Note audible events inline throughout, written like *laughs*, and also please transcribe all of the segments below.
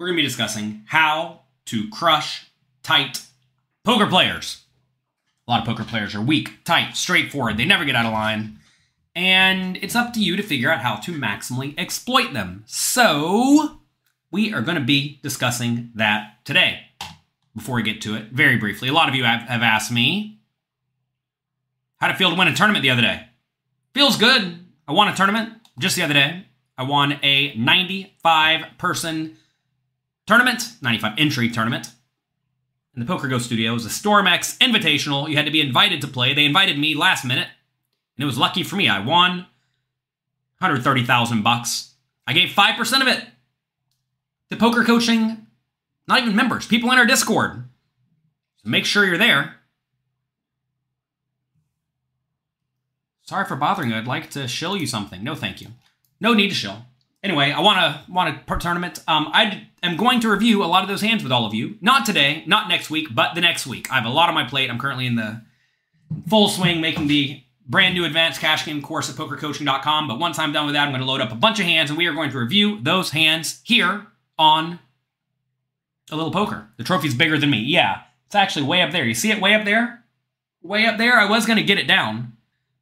we're going to be discussing how to crush tight poker players. A lot of poker players are weak, tight, straightforward. They never get out of line. And it's up to you to figure out how to maximally exploit them. So, we are going to be discussing that today. Before we get to it, very briefly, a lot of you have, have asked me how it feel to win a tournament the other day? Feels good. I won a tournament just the other day. I won a 95 person tournament, 95 entry tournament. And the PokerGO studio, was a StormX Invitational. You had to be invited to play. They invited me last minute, and it was lucky for me. I won 130,000 bucks. I gave 5% of it to poker coaching, not even members, people in our Discord. So make sure you're there. Sorry for bothering you. I'd like to shill you something. No, thank you. No need to shill. Anyway, I want to want a tournament. Um, I am going to review a lot of those hands with all of you. Not today, not next week, but the next week. I have a lot on my plate. I'm currently in the full swing making the brand new advanced cash game course at pokercoaching.com. But once I'm done with that, I'm going to load up a bunch of hands and we are going to review those hands here on a little poker. The trophy's bigger than me. Yeah, it's actually way up there. You see it way up there? Way up there. I was going to get it down,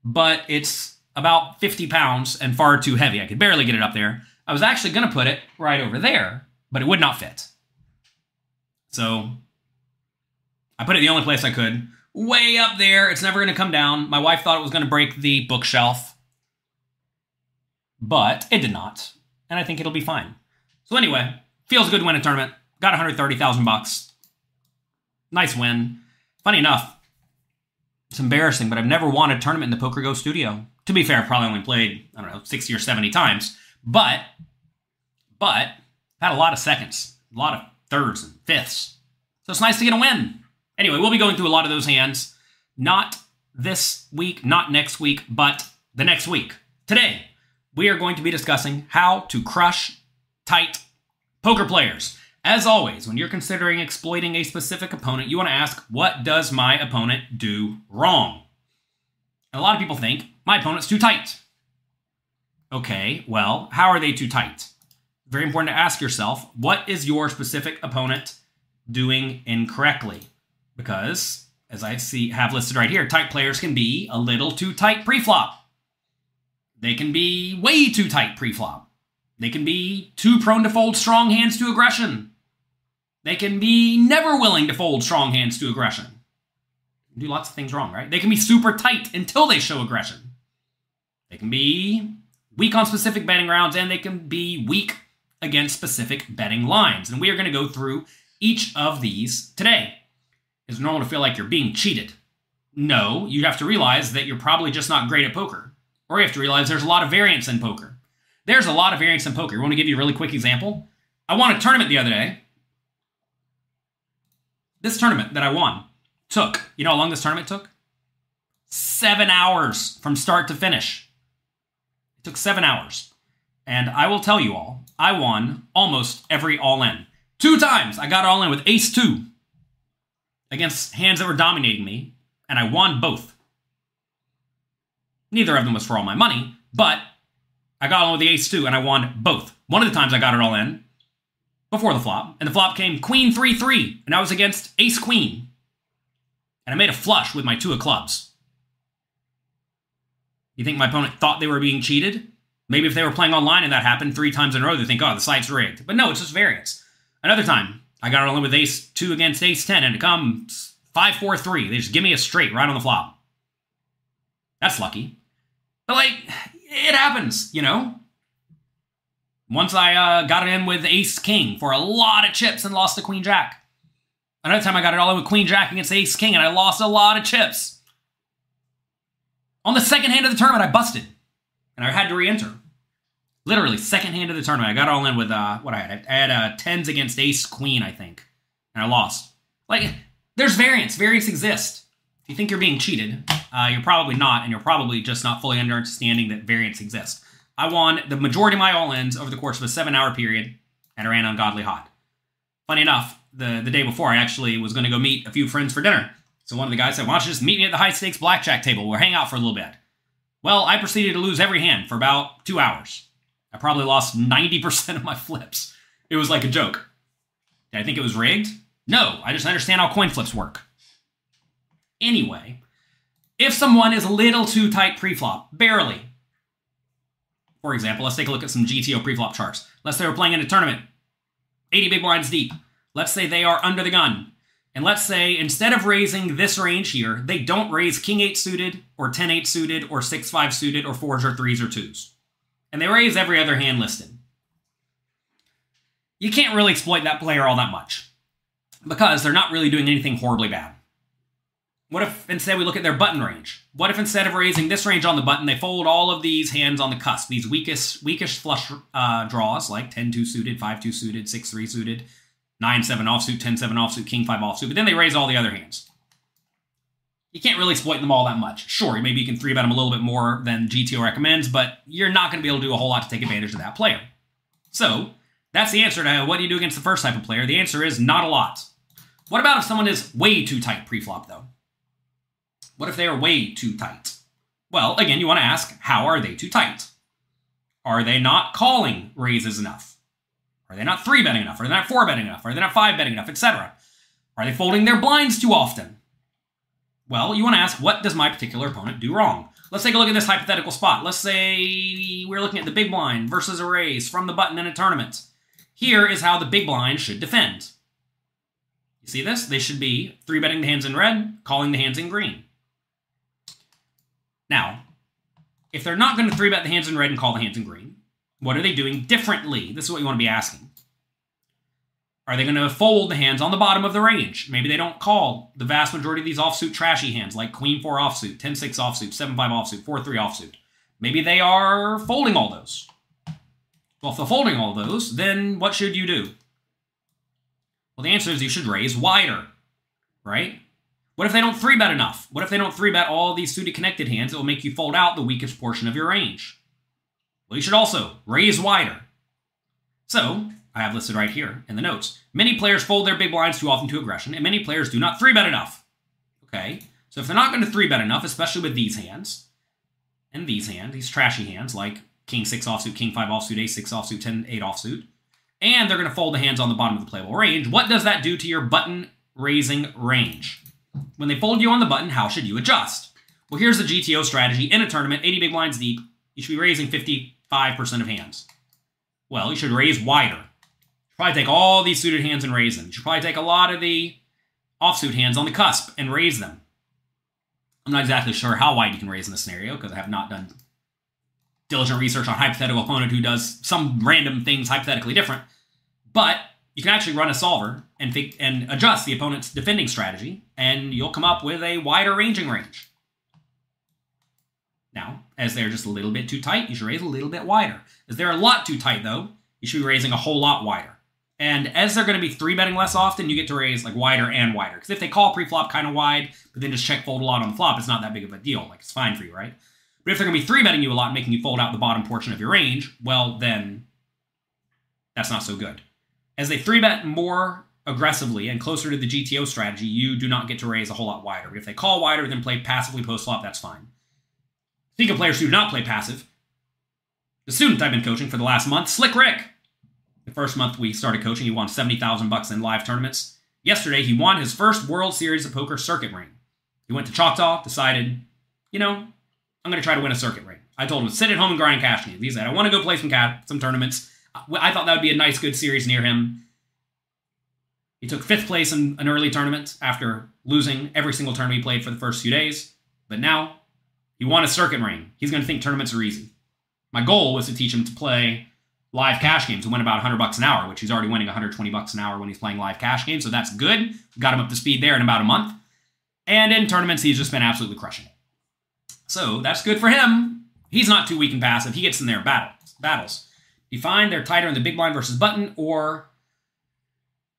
but it's about 50 pounds and far too heavy. I could barely get it up there. I was actually going to put it right over there, but it would not fit. So I put it the only place I could. Way up there. It's never going to come down. My wife thought it was going to break the bookshelf, but it did not. And I think it'll be fine. So anyway, feels good to win a tournament. Got 130,000 bucks. Nice win. Funny enough, it's embarrassing, but I've never won a tournament in the PokerGO studio. To be fair, I've probably only played, I don't know, 60 or 70 times. But, but, had a lot of seconds, a lot of thirds and fifths. So it's nice to get a win. Anyway, we'll be going through a lot of those hands. Not this week, not next week, but the next week. Today, we are going to be discussing how to crush tight poker players. As always, when you're considering exploiting a specific opponent, you want to ask, what does my opponent do wrong? And a lot of people think, my opponent's too tight. Okay, well, how are they too tight? Very important to ask yourself, what is your specific opponent doing incorrectly? Because, as I see have listed right here, tight players can be a little too tight pre-flop. They can be way too tight pre-flop. They can be too prone to fold strong hands to aggression. They can be never willing to fold strong hands to aggression. Do lots of things wrong, right? They can be super tight until they show aggression. They can be weak on specific betting rounds and they can be weak against specific betting lines. And we are going to go through each of these today. Is it normal to feel like you're being cheated? No, you have to realize that you're probably just not great at poker. Or you have to realize there's a lot of variance in poker. There's a lot of variance in poker. I want to give you a really quick example. I won a tournament the other day. This tournament that I won took, you know how long this tournament took? Seven hours from start to finish. It took seven hours. And I will tell you all, I won almost every all in. Two times I got all in with ace two against hands that were dominating me, and I won both. Neither of them was for all my money, but I got on with the ace two and I won both. One of the times I got it all in before the flop, and the flop came queen three three, and I was against ace queen, and I made a flush with my two of clubs. You think my opponent thought they were being cheated? Maybe if they were playing online and that happened three times in a row, they think, oh, the site's rigged. But no, it's just variance. Another time, I got in with ace two against ace ten, and it comes five four three. They just give me a straight right on the flop. That's lucky. But like, it happens, you know? Once I uh, got it in with ace king for a lot of chips and lost to queen jack. Another time I got it all in with queen jack against ace king and I lost a lot of chips. On the second hand of the tournament, I busted and I had to re enter. Literally, second hand of the tournament, I got all in with uh, what I had. I had uh, tens against ace queen, I think, and I lost. Like, there's variance. Variance exists. If you think you're being cheated, uh, you're probably not, and you're probably just not fully understanding that variance exists. I won the majority of my all-ins over the course of a seven-hour period, and I ran ungodly hot. Funny enough, the, the day before, I actually was going to go meet a few friends for dinner. So one of the guys said, why don't you just meet me at the high-stakes blackjack table? We'll hang out for a little bit. Well, I proceeded to lose every hand for about two hours. I probably lost 90% of my flips. It was like a joke. Did I think it was rigged? No, I just understand how coin flips work. Anyway, if someone is a little too tight pre-flop, barely. For example, let's take a look at some GTO pre-flop charts. Let's say we're playing in a tournament, 80 big blinds deep. Let's say they are under the gun. And let's say instead of raising this range here, they don't raise king 8 suited, or 10 8 suited, or 6 5 suited, or 4s or 3s or 2s. And they raise every other hand listed. You can't really exploit that player all that much because they're not really doing anything horribly bad. What if instead we look at their button range? What if instead of raising this range on the button, they fold all of these hands on the cusp, these weakest weakest flush uh, draws like 10-2 suited, 5-2 suited, 6-3 suited, 9-7 offsuit, 10-7 offsuit, king 5 offsuit, but then they raise all the other hands. You can't really exploit them all that much. Sure, maybe you can 3-bet them a little bit more than GTO recommends, but you're not going to be able to do a whole lot to take advantage of that player. So, that's the answer to what do you do against the first type of player. The answer is not a lot. What about if someone is way too tight pre-flop, though? What if they are way too tight? Well, again, you want to ask, how are they too tight? Are they not calling raises enough? Are they not three betting enough? Are they not four betting enough? Are they not five betting enough, etc.? Are they folding their blinds too often? Well, you want to ask, what does my particular opponent do wrong? Let's take a look at this hypothetical spot. Let's say we're looking at the big blind versus a raise from the button in a tournament. Here is how the big blind should defend. You see this? They should be three betting the hands in red, calling the hands in green. Now, if they're not going to three bet the hands in red and call the hands in green, what are they doing differently? This is what you want to be asking. Are they going to fold the hands on the bottom of the range? Maybe they don't call the vast majority of these offsuit trashy hands, like Queen 4 offsuit, 10 6 offsuit, 7 5 offsuit, 4 3 offsuit. Maybe they are folding all those. Well, if they're folding all those, then what should you do? Well, the answer is you should raise wider, right? What if they don't three bet enough? What if they don't three bet all these suited connected hands? It will make you fold out the weakest portion of your range. Well, you should also raise wider. So, I have listed right here in the notes. Many players fold their big blinds too often to aggression, and many players do not three bet enough. Okay, so if they're not going to three bet enough, especially with these hands, and these hands, these trashy hands like King 6 offsuit, King 5 offsuit, Ace 6 offsuit, 10 8 offsuit, and they're going to fold the hands on the bottom of the playable range, what does that do to your button raising range? When they fold you on the button, how should you adjust? Well, here's the GTO strategy. In a tournament, 80 big blinds deep, you should be raising 55% of hands. Well, you should raise wider. Probably take all these suited hands and raise them. You should probably take a lot of the offsuit hands on the cusp and raise them. I'm not exactly sure how wide you can raise in this scenario because I have not done diligent research on hypothetical opponent who does some random things hypothetically different. But you can actually run a solver and and adjust the opponent's defending strategy, and you'll come up with a wider ranging range. Now, as they're just a little bit too tight, you should raise a little bit wider. As they're a lot too tight, though, you should be raising a whole lot wider. And as they're going to be three betting less often, you get to raise like wider and wider. Because if they call pre-flop kind of wide, but then just check fold a lot on the flop, it's not that big of a deal. Like it's fine for you, right? But if they're going to be three betting you a lot, making you fold out the bottom portion of your range, well, then that's not so good. As they three bet more aggressively and closer to the GTO strategy, you do not get to raise a whole lot wider. But if they call wider, then play passively post flop, that's fine. Speaking of players who do not play passive, the student I've been coaching for the last month, Slick Rick. The first month we started coaching, he won 70,000 bucks in live tournaments. Yesterday, he won his first World Series of Poker circuit ring. He went to Choctaw, decided, you know, I'm going to try to win a circuit ring. I told him sit at home and grind cash games. He said, I want to go play some, some tournaments. I thought that would be a nice, good series near him. He took fifth place in an early tournament after losing every single tournament he played for the first few days. But now he won a circuit ring. He's going to think tournaments are easy. My goal was to teach him to play live cash games and win about 100 bucks an hour, which he's already winning 120 bucks an hour when he's playing live cash games. So that's good. Got him up to speed there in about a month. And in tournaments, he's just been absolutely crushing it. So that's good for him. He's not too weak and passive. He gets in there battles. battles. Define they're tighter in the big blind versus button or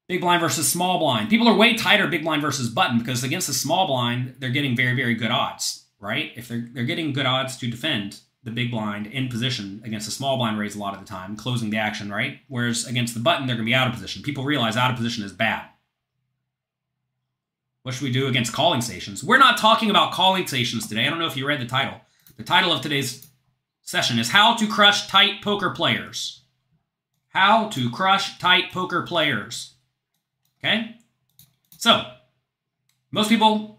big blind versus small blind. People are way tighter big blind versus button because against the small blind, they're getting very, very good odds, right? If they're, they're getting good odds to defend the big blind in position against the small blind raise a lot of the time, closing the action, right? Whereas against the button, they're going to be out of position. People realize out of position is bad. What should we do against calling stations? We're not talking about calling stations today. I don't know if you read the title. The title of today's session is How to Crush Tight Poker Players. How to Crush Tight Poker Players. Okay? So, most people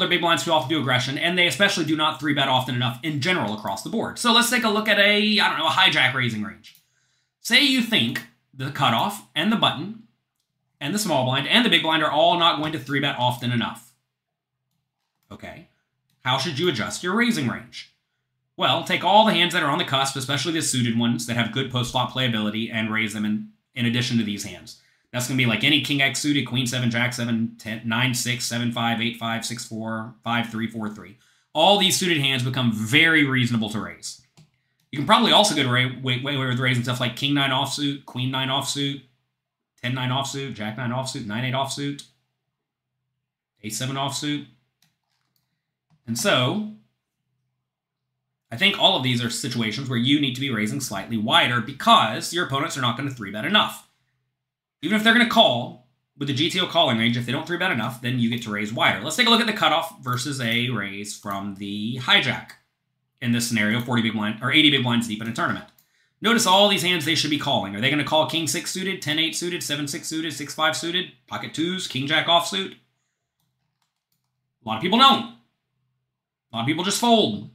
their big blinds too often to aggression, and they especially do not three bet often enough in general across the board. So let's take a look at a, I don't know, a hijack raising range. Say you think the cutoff and the button and the small blind and the big blind are all not going to three bet often enough. Okay. How should you adjust your raising range? Well, take all the hands that are on the cusp, especially the suited ones that have good post flop playability, and raise them in, in addition to these hands. That's going to be like any king x suited, queen 7, jack 7, 10, 9, 6, 7, 5, 8, 5, 6, 4, 5, 3, 4, 3. All these suited hands become very reasonable to raise. You can probably also get away, way, way with raising stuff like king 9 offsuit, queen 9 offsuit, 10 9 offsuit, jack 9 offsuit, 9 8 offsuit, 8 7 offsuit. And so, I think all of these are situations where you need to be raising slightly wider because your opponents are not going to 3 bet enough. Even if they're going to call with the GTO calling range, if they don't 3 bet enough, then you get to raise wider. Let's take a look at the cutoff versus a raise from the hijack. In this scenario, 40 big blind or 80 big blinds deep in a tournament. Notice all these hands they should be calling. Are they going to call King 6 suited, 10 8 suited, 7 6 suited, 6 5 suited, pocket twos, King Jack offsuit? A lot of people don't. A lot of people just fold.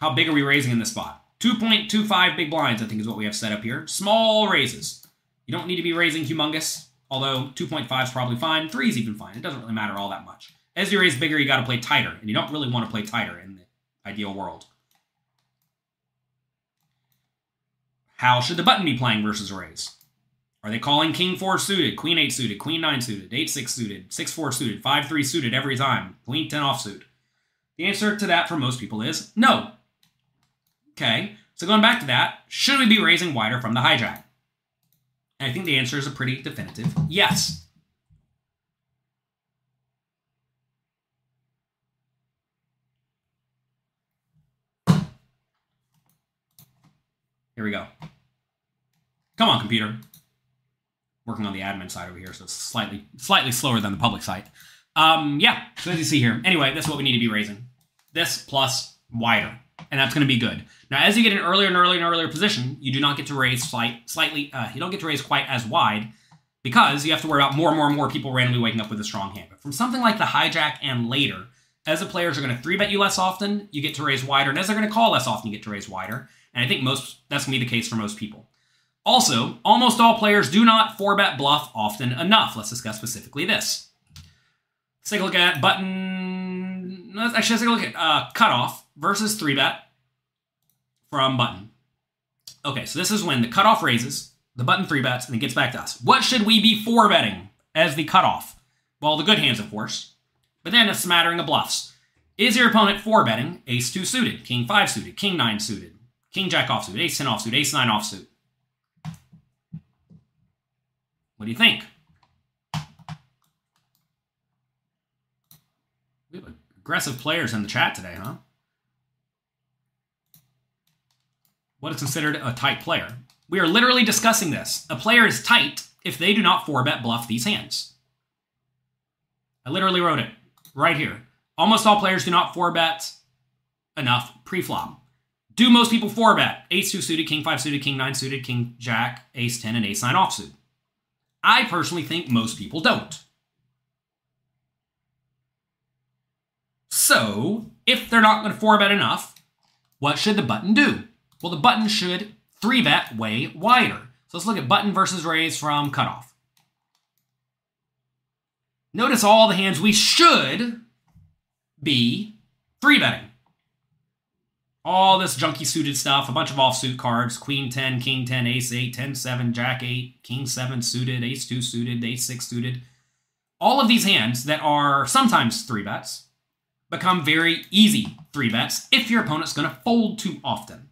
How big are we raising in this spot? 2.25 big blinds, I think, is what we have set up here. Small raises. You don't need to be raising humongous, although 2.5 is probably fine. 3 is even fine. It doesn't really matter all that much. As you raise bigger, you got to play tighter, and you don't really want to play tighter in the ideal world. How should the button be playing versus raise? Are they calling king 4 suited, queen 8 suited, queen 9 suited, 8 6 suited, 6 4 suited, 5 3 suited every time, queen 10 offsuit? The answer to that for most people is no. Okay, so going back to that, should we be raising wider from the hijack? And I think the answer is a pretty definitive yes. Here we go. Come on, computer. Working on the admin side over here, so it's slightly slightly slower than the public site. Um, yeah, so as you see here. Anyway, that's what we need to be raising. This plus wider, and that's going to be good. Now, as you get an earlier and earlier and earlier position, you do not get to raise slight, slightly. Uh, you don't get to raise quite as wide because you have to worry about more and more and more people randomly waking up with a strong hand. But from something like the hijack and later, as the players are going to three bet you less often, you get to raise wider, and as they're going to call less often, you get to raise wider. And I think most that's going to be the case for most people. Also, almost all players do not 4-bet bluff often enough. Let's discuss specifically this. Let's take a look at button. Actually, let's take a look at uh, cutoff versus 3-bet from button. Okay, so this is when the cutoff raises, the button 3-bets, and it gets back to us. What should we be 4-betting as the cutoff? Well, the good hands, of course. But then a smattering of bluffs. Is your opponent 4-betting ace 2 suited, king 5 suited, king 9 suited, King Jack offsuit, Ace 10 offsuit, Ace 9 offsuit. What do you think? We have aggressive players in the chat today, huh? What is considered a tight player? We are literally discussing this. A player is tight if they do not 4-bet bluff these hands. I literally wrote it right here. Almost all players do not 4-bet enough pre-flop. Do most people 4-bet? Ace 2 suited, King 5 suited, King 9 suited, King Jack, Ace 10, and Ace 9 offsuit. I personally think most people don't. So, if they're not going to 4-bet enough, what should the button do? Well, the button should 3-bet way wider. So let's look at button versus raise from cutoff. Notice all the hands we should be 3-betting all this junky suited stuff, a bunch of offsuit cards, queen 10, king 10, ace 8, 10 7, jack 8, king 7 suited, ace 2 suited, ace 6 suited. All of these hands that are sometimes 3 bets become very easy 3 bets if your opponent's going to fold too often.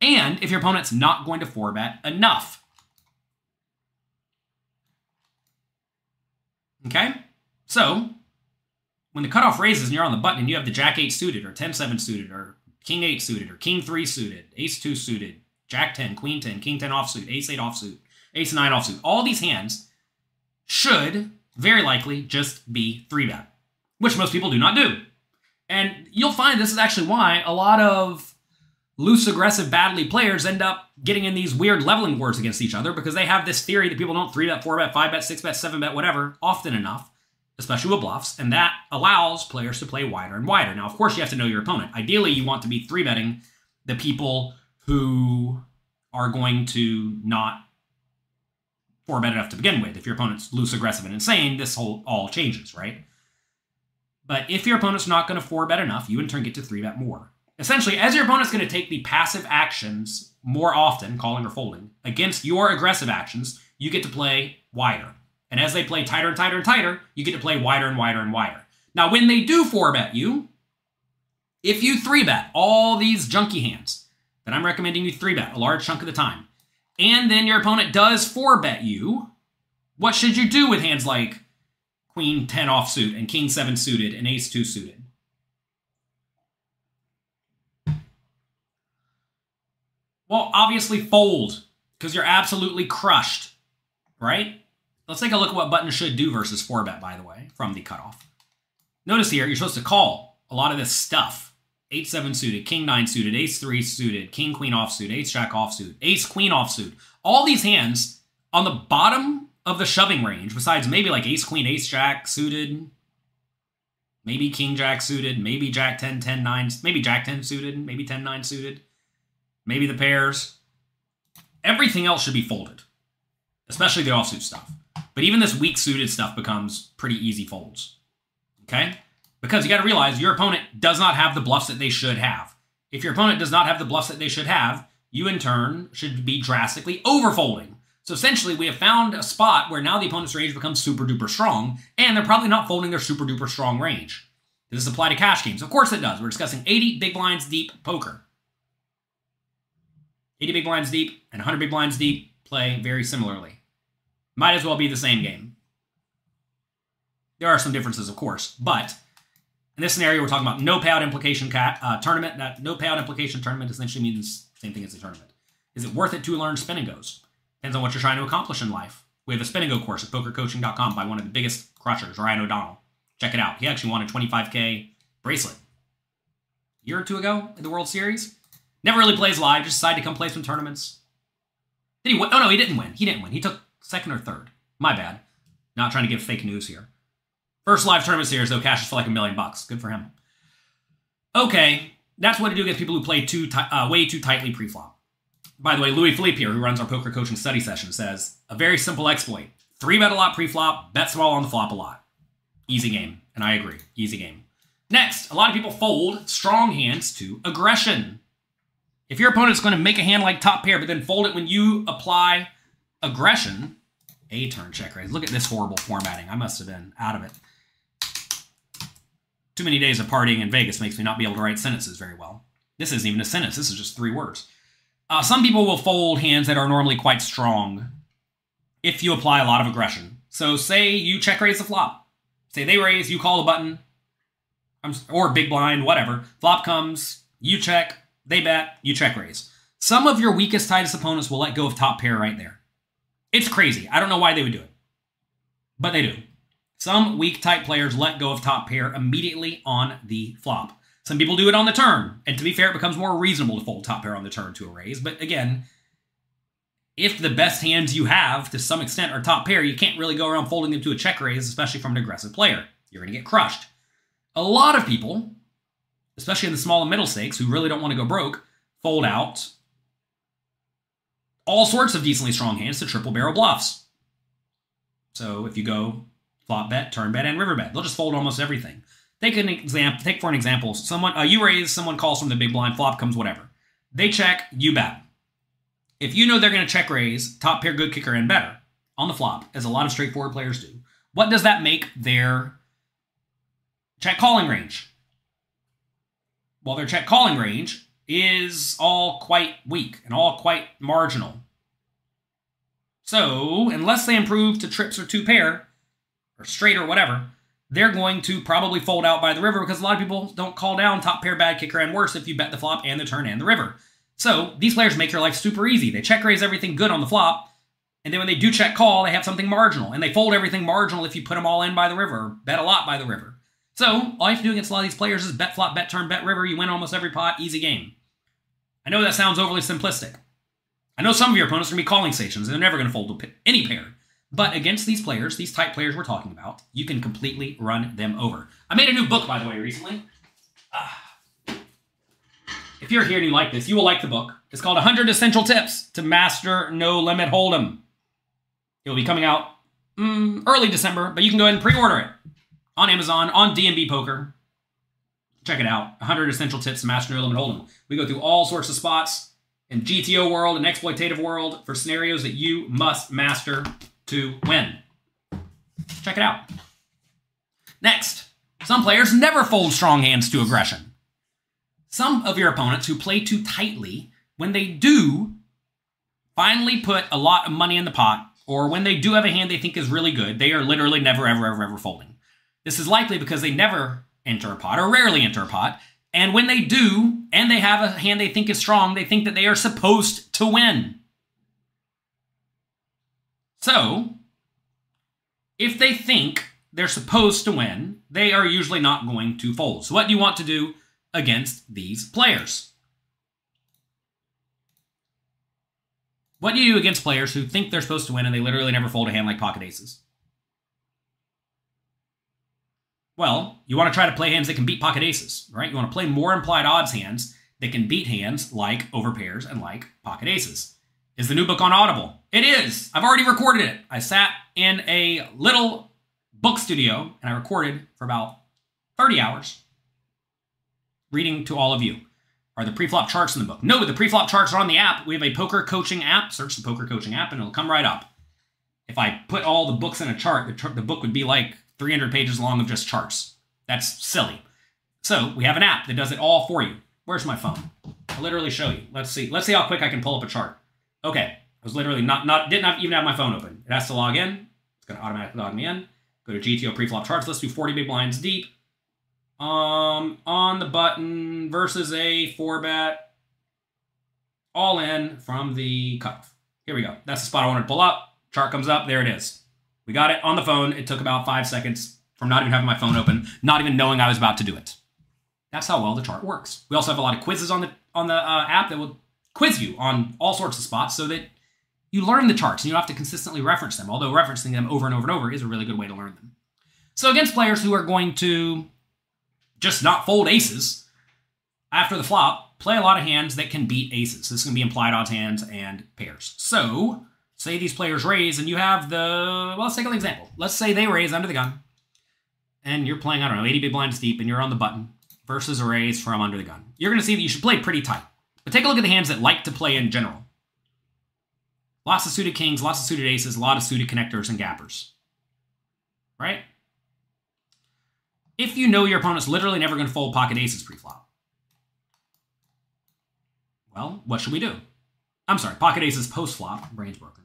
And if your opponent's not going to 4 bet enough. Okay? So, when the cutoff raises and you're on the button and you have the jack 8 suited or 10 7 suited or king 8 suited or king 3 suited, ace 2 suited, jack 10, queen 10, king 10 offsuit, ace 8 offsuit, ace 9 offsuit. All these hands should very likely just be 3 bet, which most people do not do. And you'll find this is actually why a lot of loose, aggressive, badly players end up getting in these weird leveling wars against each other because they have this theory that people don't 3 bet, 4 bet, 5 bet, 6 bet, 7 bet, whatever, often enough, especially with bluffs, and that allows players to play wider and wider. Now, of course, you have to know your opponent. Ideally, you want to be 3 betting the people who are going to not 4 bet enough to begin with. If your opponent's loose, aggressive, and insane, this whole all changes, right? But if your opponent's not going to 4 bet enough, you in turn get to 3 bet more. Essentially, as your opponent's going to take the passive actions more often, calling or folding, against your aggressive actions, you get to play wider. And as they play tighter and tighter and tighter, you get to play wider and wider and wider. Now, when they do 4 bet you, if you 3 bet all these junky hands, then I'm recommending you 3 bet a large chunk of the time. And then your opponent does 4 bet you, what should you do with hands like Queen 10 offsuit and King 7 suited and Ace 2 suited? Well, obviously fold because you're absolutely crushed, right? Let's take a look at what button should do versus 4-bet, by the way, from the cutoff. Notice here, you're supposed to call a lot of this stuff. 8-7 suited, King 9 suited, Ace 3 suited, King Queen offsuit, Ace Jack offsuit, Ace Queen offsuit. All these hands on the bottom of the shoving range, besides maybe like Ace Queen, Ace Jack suited, maybe King Jack suited, maybe Jack 10, 10, 9, maybe Jack 10 suited, maybe 10, 9 suited maybe the pairs. Everything else should be folded, especially the offsuit stuff. But even this weak suited stuff becomes pretty easy folds. Okay? Because you got to realize your opponent does not have the bluffs that they should have. If your opponent does not have the bluffs that they should have, you in turn should be drastically overfolding. So essentially, we have found a spot where now the opponent's range becomes super duper strong, and they're probably not folding their super duper strong range. Does this apply to cash games? Of course it does. We're discussing 80 big blinds deep poker. 80 big blinds deep and 100 big blinds deep play very similarly. Might as well be the same game. There are some differences, of course, but in this scenario, we're talking about no payout implication uh, tournament. That no payout implication tournament essentially means the same thing as a tournament. Is it worth it to learn spin and goes? Depends on what you're trying to accomplish in life. We have a spin and go course at pokercoaching.com by one of the biggest crushers, Ryan O'Donnell. Check it out. He actually won a 25K bracelet a year or two ago in the World Series. Never really plays live, just decided to come play some tournaments. Did he win? Oh, no, he didn't win. He didn't win. He took second or third. My bad. Not trying to give fake news here. First live tournament series, though, cashes for like a million bucks. Good for him. Okay, that's what to do against people who play too uh, way too tightly pre-flop. By the way, Louis Philippe here, who runs our poker coaching study session, says a very simple exploit: three bet a lot pre-flop, bet small on the flop a lot. Easy game, and I agree, easy game. Next, a lot of people fold strong hands to aggression. If your opponent's going to make a hand like top pair, but then fold it when you apply aggression, a turn check raise. Look at this horrible formatting. I must have been out of it. Too many days of partying in Vegas makes me not be able to write sentences very well. This isn't even a sentence. This is just three words. Uh, some people will fold hands that are normally quite strong if you apply a lot of aggression. So say you check raise the flop. Say they raise, you call the button, or big blind, whatever. Flop comes, you check, they bet, you check raise. Some of your weakest, tightest opponents will let go of top pair right there. It's crazy. I don't know why they would do it, but they do. Some weak, tight players let go of top pair immediately on the flop. Some people do it on the turn, and to be fair, it becomes more reasonable to fold top pair on the turn to a raise. But again, if the best hands you have to some extent are top pair, you can't really go around folding them to a check raise, especially from an aggressive player. You're going to get crushed. A lot of people especially in the small and middle stakes who really don't want to go broke, fold out all sorts of decently strong hands to triple barrel bluffs. So if you go flop bet, turn bet, and river bet, they'll just fold almost everything. Take an example. Take for an example. Someone uh, you raise, someone calls from the big blind, flop comes, whatever. They check, you bet. If you know they're going to check raise, top pair, good kicker, and better on the flop, as a lot of straightforward players do, what does that make their check calling range? While their check calling range is all quite weak and all quite marginal. So, unless they improve to trips or two pair, or straight or whatever, they're going to probably fold out by the river because a lot of people don't call down top pair, bad kicker, and worse if you bet the flop and the turn and the river. So, these players make your life super easy. They check raise everything good on the flop, and then when they do check call, they have something marginal, and they fold everything marginal if you put them all in by the river, bet a lot by the river. So all you have to do against a lot of these players is bet flop, bet turn, bet river. You win almost every pot, easy game. I know that sounds overly simplistic. I know some of your opponents are going to be calling stations and they're never going to fold any pair. But against these players, these type players we're talking about, you can completely run them over. I made a new book, by the way, recently. Ah. If you're here and you like this, you will like the book. It's called 100 Essential Tips to Master No Limit Hold'em. It will be coming out mm, early December, but you can go ahead and pre-order it on Amazon, on D&B Poker. Check it out. 100 Essential Tips to Master No Limit Hold'em. We go through all sorts of spots in GTO world and exploitative world for scenarios that you must master to win. Check it out. Next, some players never fold strong hands to aggression. Some of your opponents who play too tightly, when they do finally put a lot of money in the pot, or when they do have a hand they think is really good, they are literally never, ever, ever, ever folding. This is likely because they never enter a pot or rarely enter a pot. And when they do, and they have a hand they think is strong, they think that they are supposed to win. So, if they think they're supposed to win, they are usually not going to fold. So, what do you want to do against these players? What do you do against players who think they're supposed to win and they literally never fold a hand like pocket aces? Well, you want to try to play hands that can beat pocket aces, right? You want to play more implied odds hands that can beat hands like overpairs and like pocket aces. Is the new book on Audible? It is. I've already recorded it. I sat in a little book studio and I recorded for about 30 hours reading to all of you. Are the preflop charts in the book? No, the preflop charts are on the app. We have a poker coaching app. Search the poker coaching app and it'll come right up. If I put all the books in a chart, the, the book would be like 300 pages long of just charts. That's silly. So we have an app that does it all for you. Where's my phone? I'll literally show you. Let's see. Let's see how quick I can pull up a chart. Okay. I was literally not, not didn't have, even have my phone open. It has to log in. It's going to automatically log me in. Go to GTO preflop charts. Let's do 40 big blinds deep. Um, on the button versus a four bet. All in from the cutoff. Here we go. That's the spot I wanted to pull up. Chart comes up. There it is. We got it on the phone. It took about five seconds from not even having my phone open, not even knowing I was about to do it. That's how well the chart works. We also have a lot of quizzes on the on the uh, app that will quiz you on all sorts of spots so that you learn the charts and you don't have to consistently reference them. Although referencing them over and over and over is a really good way to learn them. So against players who are going to just not fold aces after the flop, play a lot of hands that can beat aces. This to be implied odds hands and pairs. So say these players raise and you have the, well, let's take an example. Let's say they raise under the gun and you're playing, I don't know, 80 big blinds deep and you're on the button versus a raise from under the gun. You're going to see that you should play pretty tight. But take a look at the hands that like to play in general. Lots of suited kings, lots of suited aces, a lot of suited connectors and gappers. Right? If you know your opponent's literally never going to fold pocket aces pre-flop, well, what should we do? I'm sorry, pocket aces post-flop, brain's broken.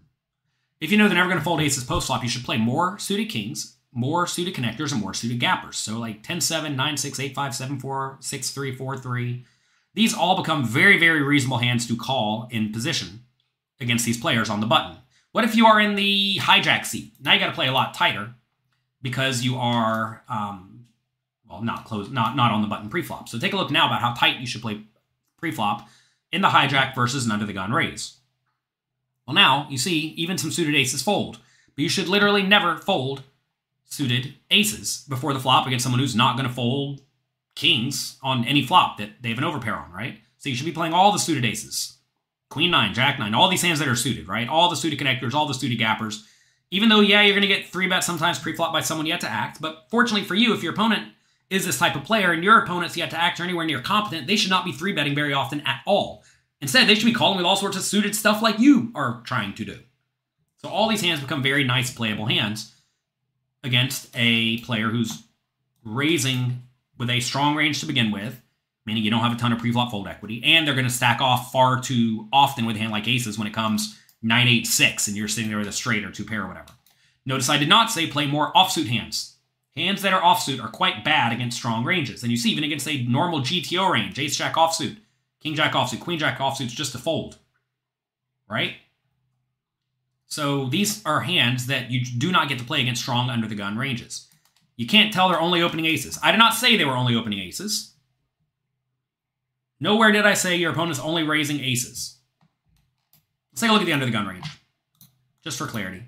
If you know they're never going to fold aces post flop, you should play more suited kings, more suited connectors, and more suited gappers. So like 10 7, 9 6, 8 5, 7 4, 6 3, 4 3. These all become very, very reasonable hands to call in position against these players on the button. What if you are in the hijack seat? Now you got to play a lot tighter because you are, um, well, not close, not not on the button pre-flop. So take a look now about how tight you should play pre-flop in the hijack versus an under the gun raise. Well, now, you see, even some suited aces fold. But you should literally never fold suited aces before the flop against someone who's not going to fold kings on any flop that they have an overpair on, right? So you should be playing all the suited aces. Queen 9, Jack 9, all these hands that are suited, right? All the suited connectors, all the suited gappers. Even though, yeah, you're going to get three bet sometimes pre-flop by someone yet to act, but fortunately for you, if your opponent is this type of player and your opponent's yet to act or anywhere near competent, they should not be three betting very often at all. Instead, they should be calling with all sorts of suited stuff like you are trying to do. So all these hands become very nice playable hands against a player who's raising with a strong range to begin with, meaning you don't have a ton of pre-flop fold equity, and they're going to stack off far too often with a hand like aces when it comes 9 8 6 and you're sitting there with a straight or two pair or whatever. Notice I did not say play more offsuit hands. Hands that are offsuit are quite bad against strong ranges, and you see even against a normal GTO range, ace jack offsuit, King Jack offsuit, Queen Jack offsuit's just a fold, right? So these are hands that you do not get to play against strong under the gun ranges. You can't tell they're only opening aces. I did not say they were only opening aces. Nowhere did I say your opponent's only raising aces. Let's take a look at the under the gun range, just for clarity.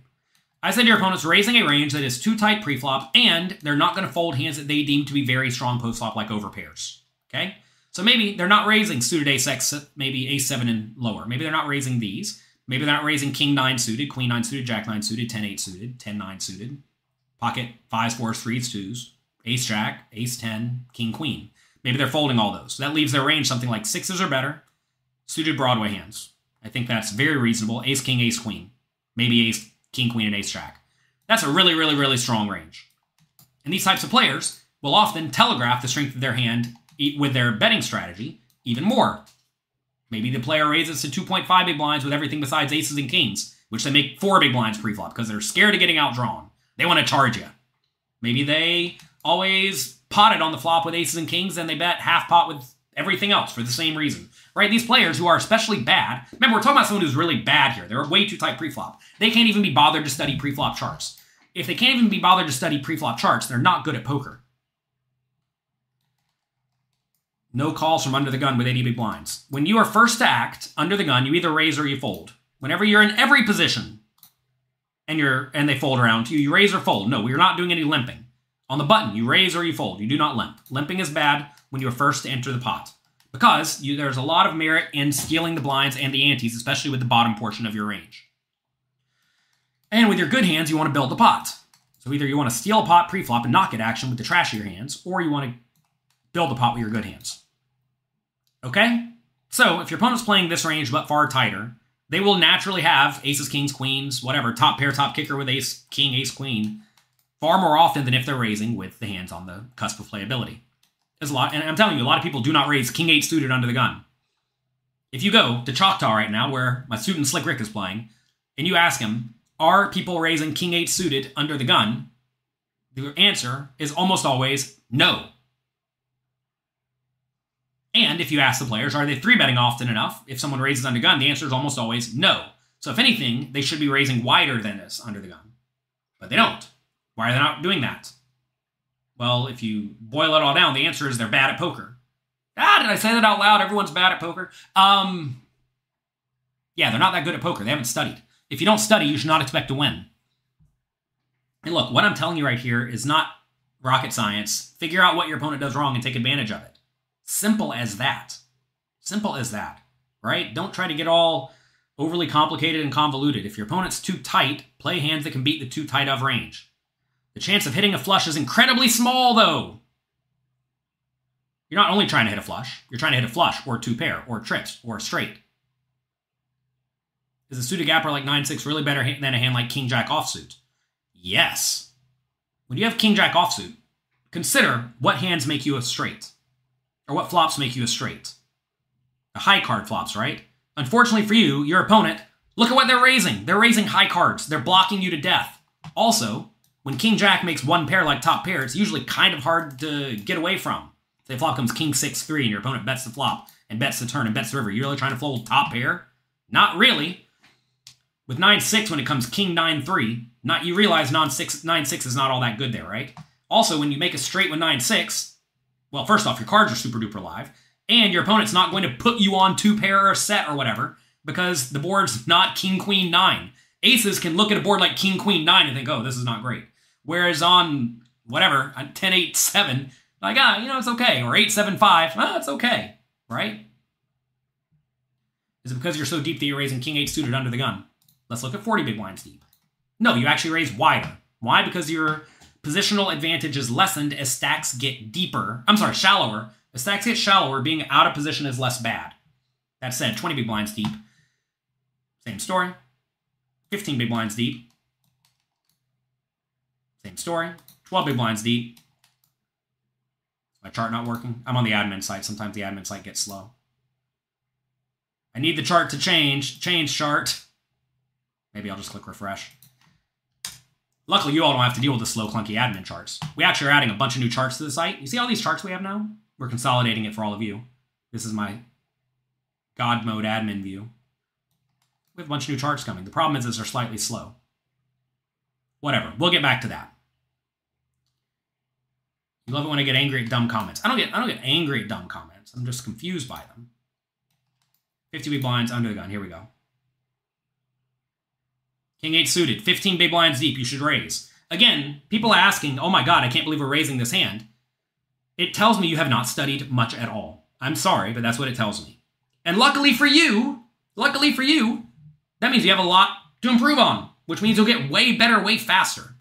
I said your opponent's raising a range that is too tight pre-flop, and they're not going to fold hands that they deem to be very strong post-flop, like overpairs. Okay? So maybe they're not raising suited ace x, maybe ace 7 and lower. Maybe they're not raising these. Maybe they're not raising king 9 suited, queen 9 suited, jack 9 suited, 10 8 suited, 10 9 suited, pocket 5s, 4s, 3s, 2s, ace jack, ace 10, king queen. Maybe they're folding all those. So that leaves their range something like sixes or better, suited Broadway hands. I think that's very reasonable. Ace, king, ace, queen. Maybe ace, king, queen, and ace, jack. That's a really, really, really strong range. And these types of players will often telegraph the strength of their hand with their betting strategy even more. Maybe the player raises to 2.5 big blinds with everything besides aces and kings, which they make four big blinds pre-flop because they're scared of getting outdrawn. They want to charge you. Maybe they always potted on the flop with aces and kings, and they bet half pot with everything else for the same reason. Right? These players who are especially bad, remember, we're talking about someone who's really bad here. They're way too tight pre-flop. They can't even be bothered to study pre-flop charts. If they can't even be bothered to study pre-flop charts, they're not good at poker. No calls from under the gun with 80 big blinds. When you are first to act under the gun, you either raise or you fold. Whenever you're in every position and you're and they fold around to you, you raise or fold. No, we're not doing any limping. On the button, you raise or you fold. You do not limp. Limping is bad when you are first to enter the pot because you, there's a lot of merit in stealing the blinds and the antes, especially with the bottom portion of your range. And with your good hands, you want to build the pot. So either you want to steal a pot pre-flop and knock it action with the trashier hands, or you want to build the pot with your good hands. Okay? So if your opponent's playing this range but far tighter, they will naturally have aces, kings, queens, whatever, top pair, top kicker with ace, king, ace, queen, far more often than if they're raising with the hands on the cusp of playability. There's a lot, and I'm telling you, a lot of people do not raise king eight suited under the gun. If you go to Choctaw right now, where my student Slick Rick is playing, and you ask him, are people raising king eight suited under the gun? The answer is almost always no. And if you ask the players, are they three betting often enough? If someone raises under gun, the answer is almost always no. So if anything, they should be raising wider than this under the gun. But they don't. Why are they not doing that? Well, if you boil it all down, the answer is they're bad at poker. Ah, did I say that out loud? Everyone's bad at poker. Um, yeah, they're not that good at poker. They haven't studied. If you don't study, you should not expect to win. And look, what I'm telling you right here is not rocket science. Figure out what your opponent does wrong and take advantage of it. Simple as that. Simple as that, right? Don't try to get all overly complicated and convoluted. If your opponent's too tight, play hands that can beat the too tight of range. The chance of hitting a flush is incredibly small, though. You're not only trying to hit a flush, you're trying to hit a flush, or two pair, or trips, or straight. Is a suited gapper like 9-6 really better than a hand like King Jack offsuit? Yes. When you have King Jack offsuit, consider what hands make you a straight, or what flops make you a straight. High card flops, right? Unfortunately for you, your opponent, look at what they're raising. They're raising high cards. They're blocking you to death. Also, when King Jack makes one pair like top pair, it's usually kind of hard to get away from. Say flop comes King 6 3 and your opponent bets the flop and bets the turn and bets the river. You're really trying to fold top pair? Not really. With 9 6, when it comes King 9 3, not you realize non 6, 9 6 is not all that good there, right? Also, when you make a straight with 9 6, well, first off, your cards are super duper live, and your opponent's not going to put you on two pair or a set or whatever because the board's not King Queen 9. Aces can look at a board like King Queen 9 and think, oh, this is not great. Whereas on whatever, on 10 8 7, like, ah, you know, it's okay. Or 8 7 5, ah, it's okay, right? Is it because you're so deep that you're raising king 8 suited under the gun? Let's look at 40 big blinds deep. No, you actually raise wider. Why? Because your positional advantage is lessened as stacks get deeper. I'm sorry, shallower. As stacks get shallower, being out of position is less bad. That said, 20 big blinds deep. Same story. 15 big blinds deep. Same story. 12 big blinds deep. My chart not working? I'm on the admin site. Sometimes the admin site gets slow. I need the chart to change. Change chart. Maybe I'll just click refresh. Luckily, you all don't have to deal with the slow, clunky admin charts. We actually are adding a bunch of new charts to the site. You see all these charts we have now? We're consolidating it for all of you. This is my God mode admin view. We have a bunch of new charts coming. The problem is, is they're slightly slow. Whatever. We'll get back to that. You love it when I get angry at dumb comments. I don't get I don't get angry at dumb comments. I'm just confused by them. 50 big blinds under the gun. Here we go. King 8 suited. 15 big blinds deep. You should raise. Again, people are asking, oh my god, I can't believe we're raising this hand. It tells me you have not studied much at all. I'm sorry, but that's what it tells me. And luckily for you, luckily for you, that means you have a lot to improve on, which means you'll get way better way faster.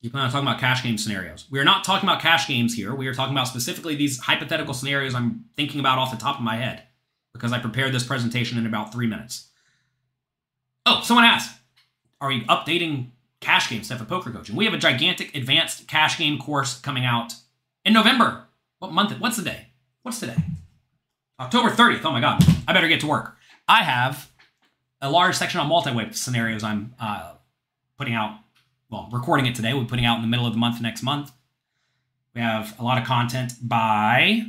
You plan on talking about cash game scenarios. We are not talking about cash games here. We are talking about specifically these hypothetical scenarios I'm thinking about off the top of my head because I prepared this presentation in about three minutes. Oh, someone asked, are you updating cash game stuff at poker coaching? We have a gigantic advanced cash game course coming out in November. What month? What's the day? What's today? October 30th. Oh my God. I better get to work. I have a large section on multi-way scenarios I'm uh, putting out well, recording it today. We're putting out in the middle of the month next month. We have a lot of content by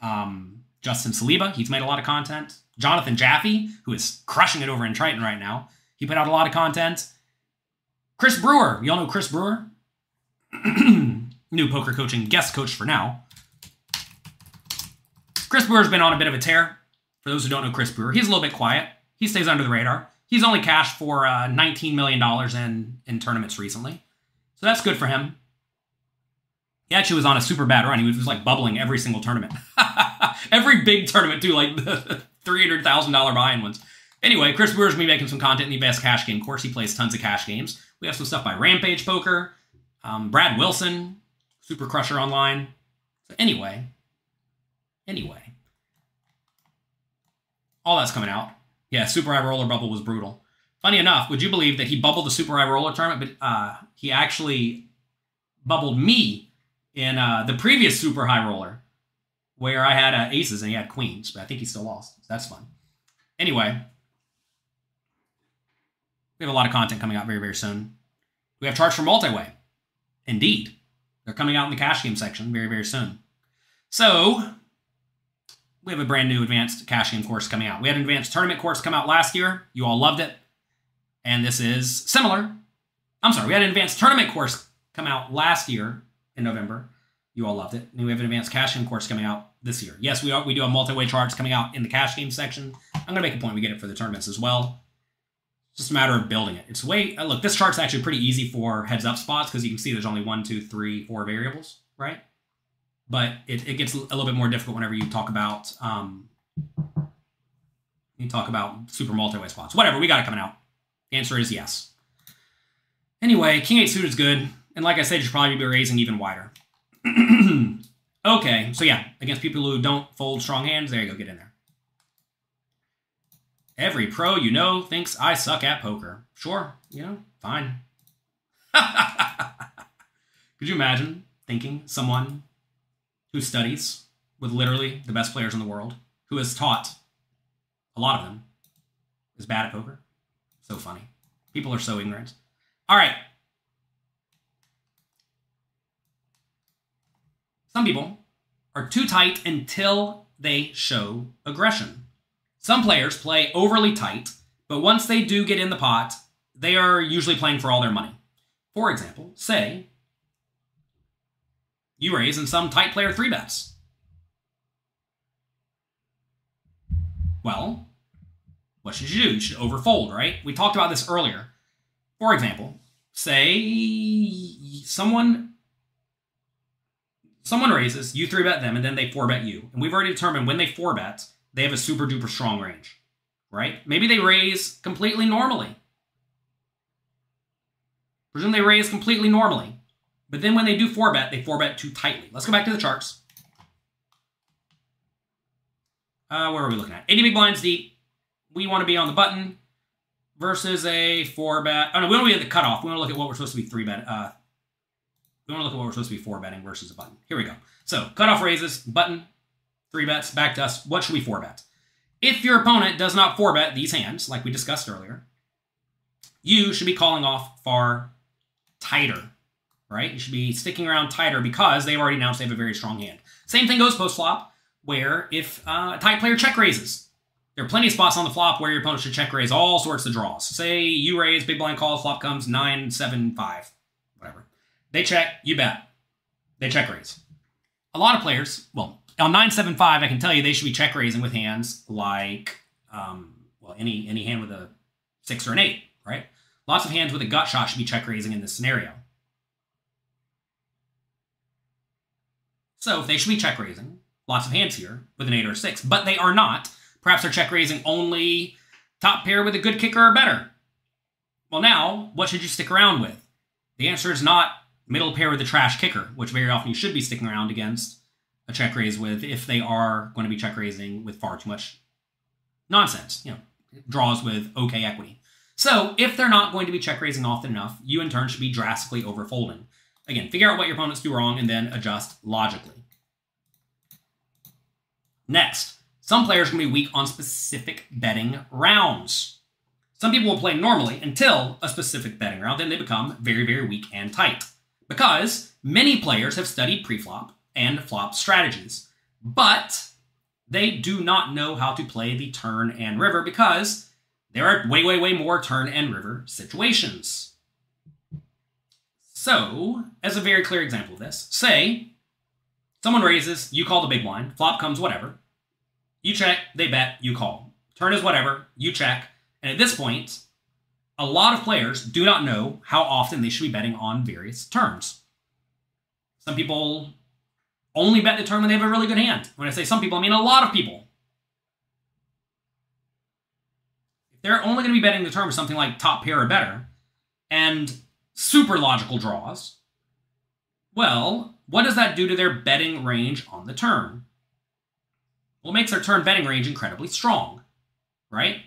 um, Justin Saliba. He's made a lot of content. Jonathan Jaffe, who is crushing it over in Triton right now. He put out a lot of content. Chris Brewer. You all know Chris Brewer? *clears throat* New poker coaching guest coach for now. Chris Brewer's been on a bit of a tear. For those who don't know Chris Brewer, he's a little bit quiet. He stays under the radar. He's only cashed for uh, $19 million in, in tournaments recently. So that's good for him. He actually was on a super bad run. He was just like bubbling every single tournament. *laughs* every big tournament, too, like the *laughs* $300,000 buy-in ones. Anyway, Chris Brewer's to be making some content in the best cash game. Of course, he plays tons of cash games. We have some stuff by Rampage Poker, um, Brad Wilson, Super Crusher Online. So anyway, anyway, all that's coming out. Yeah, Super High Roller bubble was brutal. Funny enough, would you believe that he bubbled the Super High Roller tournament, but uh, he actually bubbled me in uh, the previous Super High Roller, where I had uh, aces and he had queens, but I think he still lost. So that's fun. Anyway, we have a lot of content coming out very, very soon. We have charts for multi-way. Indeed. They're coming out in the cash game section very, very soon. So, we have a brand new advanced cash game course coming out. We had an advanced tournament course come out last year. You all loved it. And this is similar. I'm sorry, we had an advanced tournament course come out last year in November. You all loved it. And we have an advanced cash game course coming out this year. Yes, we are, we do have multi-way charts coming out in the cash game section. I'm to make a point we get it for the tournaments as well. It's just a matter of building it. It's way, uh, look, this chart's actually pretty easy for heads up spots because you can see there's only one, two, three, four variables, right? but it, it gets a little bit more difficult whenever you talk about um, you talk about super multi-way spots. Whatever, we got it coming out. Answer is yes. Anyway, King 8 suit is good. And like I said, you should probably be raising even wider. *clears throat* okay, so yeah, against people who don't fold strong hands, there you go, get in there. Every pro you know thinks I suck at poker. Sure, you know, fine. *laughs* Could you imagine thinking someone who studies with literally the best players in the world, who has taught a lot of them, is bad at poker. So funny. People are so ignorant. All right. Some people are too tight until they show aggression. Some players play overly tight, but once they do get in the pot, they are usually playing for all their money. For example, say you raise and some tight player three bets. Well, what should you do? You should overfold, right? We talked about this earlier. For example, say someone someone raises, you three bet them, and then they four bet you. And we've already determined when they four bet, they have a super duper strong range, right? Maybe they raise completely normally. Presume they raise completely normally. But then when they do 4-bet, they 4-bet too tightly. Let's go back to the charts. Uh, where are we looking at? 80 big blinds deep. We want to be on the button versus a 4-bet. Oh, no, we don't want to be at the cutoff. We want to look at what we're supposed to be 3-bet. Uh, we want to look at what we're supposed to be 4-betting versus a button. Here we go. So, cutoff raises, button, 3 bets, back to us. What should we 4-bet? If your opponent does not 4-bet these hands, like we discussed earlier, you should be calling off far tighter right? You should be sticking around tighter because they've already announced they have a very strong hand. Same thing goes post flop, where if uh, a tight player check raises, there are plenty of spots on the flop where your opponent should check raise all sorts of draws. Say you raise, big blind calls, flop comes 9, 7, 5, whatever. They check, you bet. They check raise. A lot of players, well, on 975, I can tell you they should be check raising with hands like, um, well, any any hand with a six or an eight, right? Lots of hands with a gut shot should be check raising in this scenario. So if they should be check raising, lots of hands here with an eight or a six, but they are not. Perhaps they're check raising only top pair with a good kicker or better. Well, now, what should you stick around with? The answer is not middle pair with a trash kicker, which very often you should be sticking around against a check raise with if they are going to be check raising with far too much nonsense, you know, draws with okay equity. So if they're not going to be check raising often enough, you in turn should be drastically overfolding. Again, figure out what your opponents do wrong and then adjust logically. Next, some players can be weak on specific betting rounds. Some people will play normally until a specific betting round, then they become very, very weak and tight. Because many players have studied preflop and flop strategies, but they do not know how to play the turn and river because there are way, way, way more turn and river situations. So, as a very clear example of this, say someone raises, you call the big blind, flop comes whatever. You check, they bet, you call. Turn is whatever, you check. And at this point, a lot of players do not know how often they should be betting on various turns. Some people only bet the turn when they have a really good hand. When I say some people, I mean a lot of people. If they're only going to be betting the turn with something like top pair or better, and super logical draws, well, what does that do to their betting range on the turn? Well, it makes their turn betting range incredibly strong, right?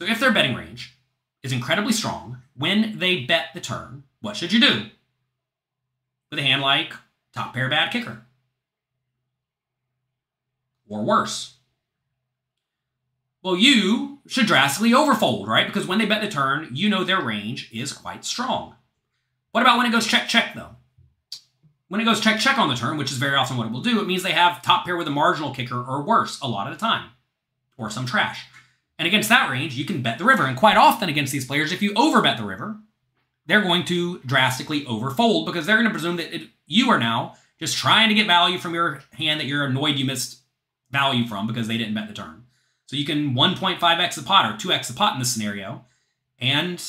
So if their betting range is incredibly strong when they bet the turn, what should you do? With a hand like top pair bad kicker. Or worse. Well, you should drastically overfold, right? Because when they bet the turn, you know their range is quite strong. What about when it goes check, check, though? When it goes check, check on the turn, which is very often what it will do, it means they have top pair with a marginal kicker or worse a lot of the time, or some trash. And against that range, you can bet the river. And quite often against these players, if you overbet the river, they're going to drastically overfold because they're going to presume that it, you are now just trying to get value from your hand that you're annoyed you missed value from because they didn't bet the turn. So you can 1.5x the pot or 2x the pot in this scenario and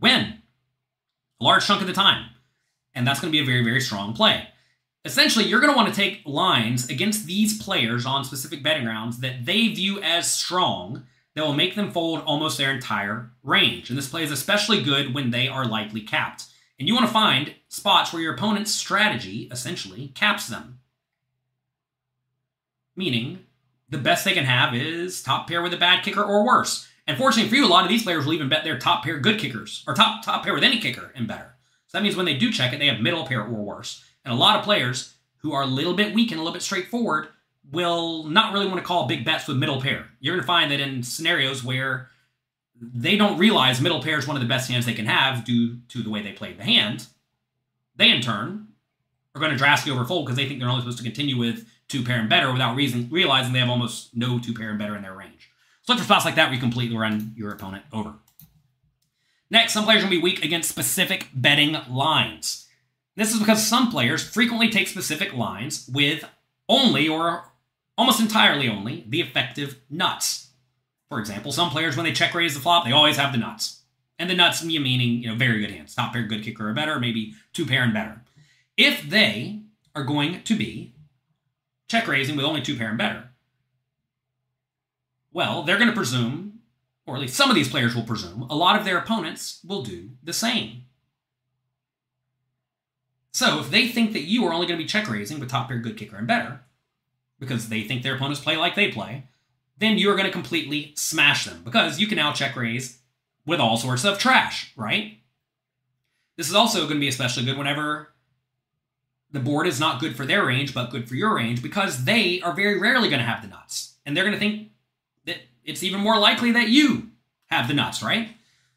win a large chunk of the time. And that's going to be a very, very strong play. Essentially, you're going to want to take lines against these players on specific betting rounds that they view as strong that will make them fold almost their entire range. And this play is especially good when they are likely capped. And you want to find spots where your opponent's strategy essentially caps them. Meaning, the best they can have is top pair with a bad kicker or worse. And fortunately for you, a lot of these players will even bet their top pair good kickers, or top, top pair with any kicker and better. So that means when they do check it, they have middle pair or worse. And a lot of players who are a little bit weak and a little bit straightforward will not really want to call big bets with middle pair. You're going to find that in scenarios where they don't realize middle pair is one of the best hands they can have due to the way they played the hand, they in turn are going to drastically overfold because they think they're only supposed to continue with two pair and better without reason, realizing they have almost no two pair and better in their range. So look for spots like that where you completely run your opponent over. Next, some players will be weak against specific betting lines. This is because some players frequently take specific lines with only or almost entirely only the effective nuts. For example, some players, when they check raise the flop, they always have the nuts. And the nuts meaning, you know, very good hands. Top pair, good kicker or better, maybe two pair and better. If they are going to be check raising with only two pair and better, well, they're going to presume, or at least some of these players will presume, a lot of their opponents will do the same. So if they think that you are only going to be check raising with top pair, good kicker, and better, because they think their opponents play like they play, then you're going to completely smash them because you can now check raise with all sorts of trash, right? This is also going to be especially good whenever the board is not good for their range, but good for your range because they are very rarely going to have the nuts. And they're going to think that it's even more likely that you have the nuts, right?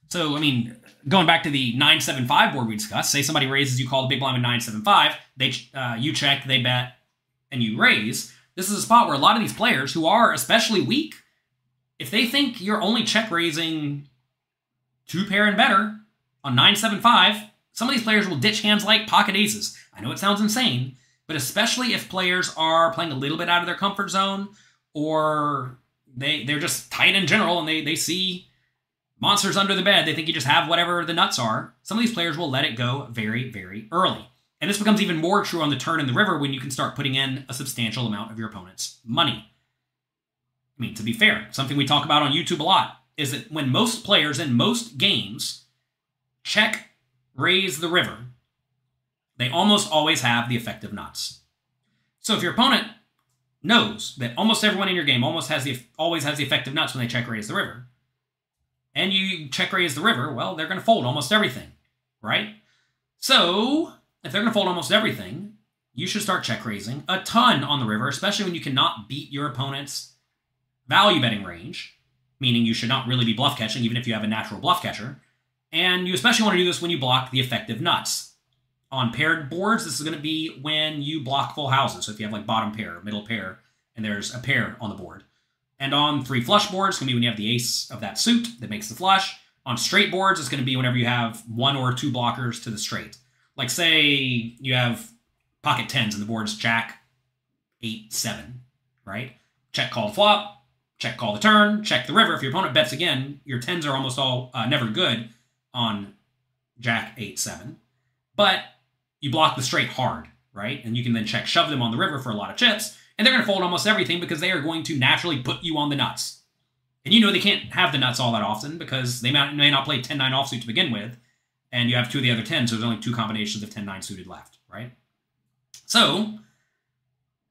So, I mean, going back to the 975 board we discussed, say somebody raises, you call the big blind with 975, they, uh, you check, they bet, and you raise. This is a spot where a lot of these players who are especially weak, if they think you're only check raising two pair and better, on 975, some of these players will ditch hands like pocket aces. I know it sounds insane, but especially if players are playing a little bit out of their comfort zone or they they're just tight in general and they they see monsters under the bed, they think you just have whatever the nuts are. Some of these players will let it go very, very early. And this becomes even more true on the turn in the river when you can start putting in a substantial amount of your opponent's money. I mean, to be fair, something we talk about on YouTube a lot is that when most players in most games check raise the river, they almost always have the effective nuts. So if your opponent knows that almost everyone in your game almost has the always has the effective nuts when they check raise the river, and you check raise the river, well, they're going to fold almost everything, right? So if they're going to fold almost everything, you should start check raising a ton on the river, especially when you cannot beat your opponent's value betting range, meaning you should not really be bluff catching, even if you have a natural bluff catcher. And you especially want to do this when you block the effective nuts. On paired boards, this is going to be when you block full houses. So if you have like bottom pair, middle pair, and there's a pair on the board. And on three flush boards, it's going to be when you have the ace of that suit that makes the flush. On straight boards, it's going to be whenever you have one or two blockers to the straight. Like say you have pocket tens and the board's jack, eight, seven, right? Check call the flop, check call the turn, check the river. If your opponent bets again, your tens are almost all uh, never good on jack, eight, seven. But you block the straight hard, right? And you can then check shove them on the river for a lot of chips, and they're going to fold almost everything because they are going to naturally put you on the nuts. And you know they can't have the nuts all that often because they may, not play 10 9 offsuit to begin with and you have two of the other 10, so there's only two combinations of 10 9 suited left, right? So,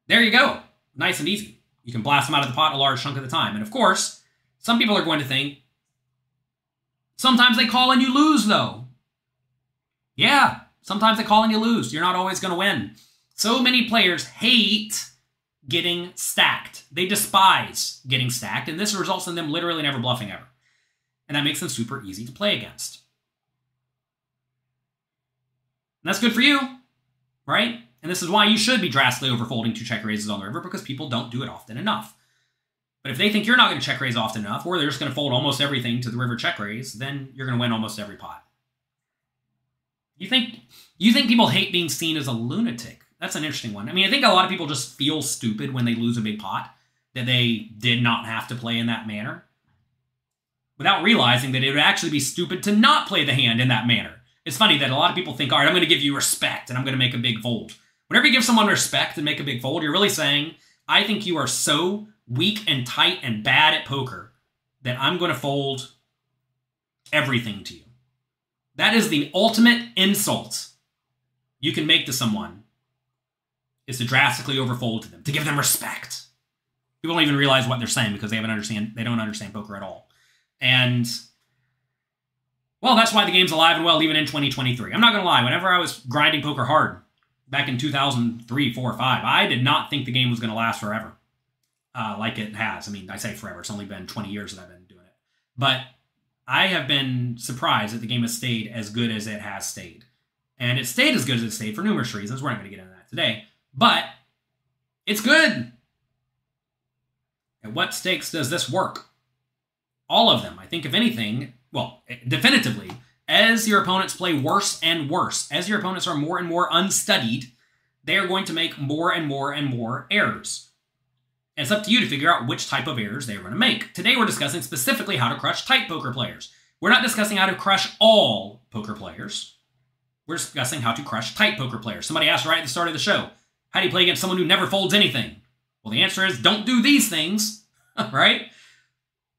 there you go. Nice and easy. You can blast them out of the pot a large chunk of the time. And of course, some people are going to think, sometimes they call and you lose, though. Yeah, sometimes they call and you lose. You're not always going to win. So many players hate getting stacked. They despise getting stacked, and this results in them literally never bluffing ever. And that makes them super easy to play against. And that's good for you, right? And this is why you should be drastically overfolding two check raises on the river because people don't do it often enough. But if they think you're not going to check raise often enough, or they're just going to fold almost everything to the river check raise, then you're going to win almost every pot. You think you think people hate being seen as a lunatic? That's an interesting one. I mean, I think a lot of people just feel stupid when they lose a big pot that they did not have to play in that manner, without realizing that it would actually be stupid to not play the hand in that manner. It's funny that a lot of people think, all right, I'm going to give you respect and I'm going to make a big fold. Whenever you give someone respect and make a big fold, you're really saying, I think you are so weak and tight and bad at poker that I'm going to fold everything to you. That is the ultimate insult you can make to someone is to drastically overfold to them, to give them respect. People don't even realize what they're saying because they haven't understand they don't understand poker at all. And well, that's why the game's alive and well even in 2023. I'm not going to lie, whenever I was grinding poker hard back in 2003, 4, 5, I did not think the game was going to last forever uh, like it has. I mean, I say forever. It's only been 20 years that I've been doing it. But I have been surprised that the game has stayed as good as it has stayed. And it stayed as good as it stayed for numerous reasons. We're not going to get into that today. But it's good. At what stakes does this work? All of them. I think, if anything, well, eh, definitively, as your opponents play worse and worse, as your opponents are more and more unstudied, they are going to make more and more and more errors. And it's up to you to figure out which type of errors they're going to make. Today we're discussing specifically how to crush tight poker players. We're not discussing how to crush all poker players. We're discussing how to crush tight poker players. Somebody asked right at the start of the show, how do you play against someone who never folds anything? Well, the answer is don't do these things, *laughs* right?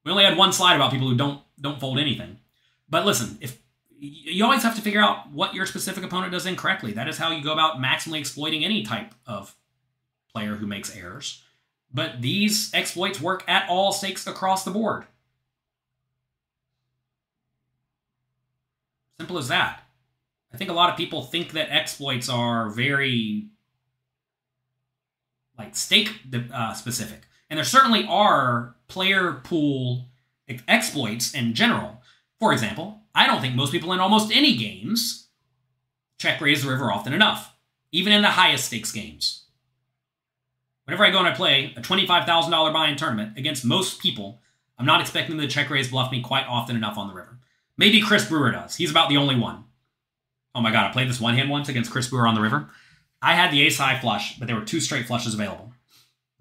We only had one slide about people who don't don't fold anything. But listen, if you always have to figure out what your specific opponent does incorrectly. That is how you go about maximally exploiting any type of player who makes errors. But these exploits work at all stakes across the board. Simple as that. I think a lot of people think that exploits are very like stake uh, specific, and there certainly are player pool exploits in general. For example, I don't think most people in almost any games check raise the river often enough, even in the highest stakes games. Whenever I go and I play a $25,000 buy-in tournament against most people, I'm not expecting them to check raise bluff me quite often enough on the river. Maybe Chris Brewer does. He's about the only one. Oh my god, I played this one hand once against Chris Brewer on the river. I had the ace high flush, but there were two straight flushes available.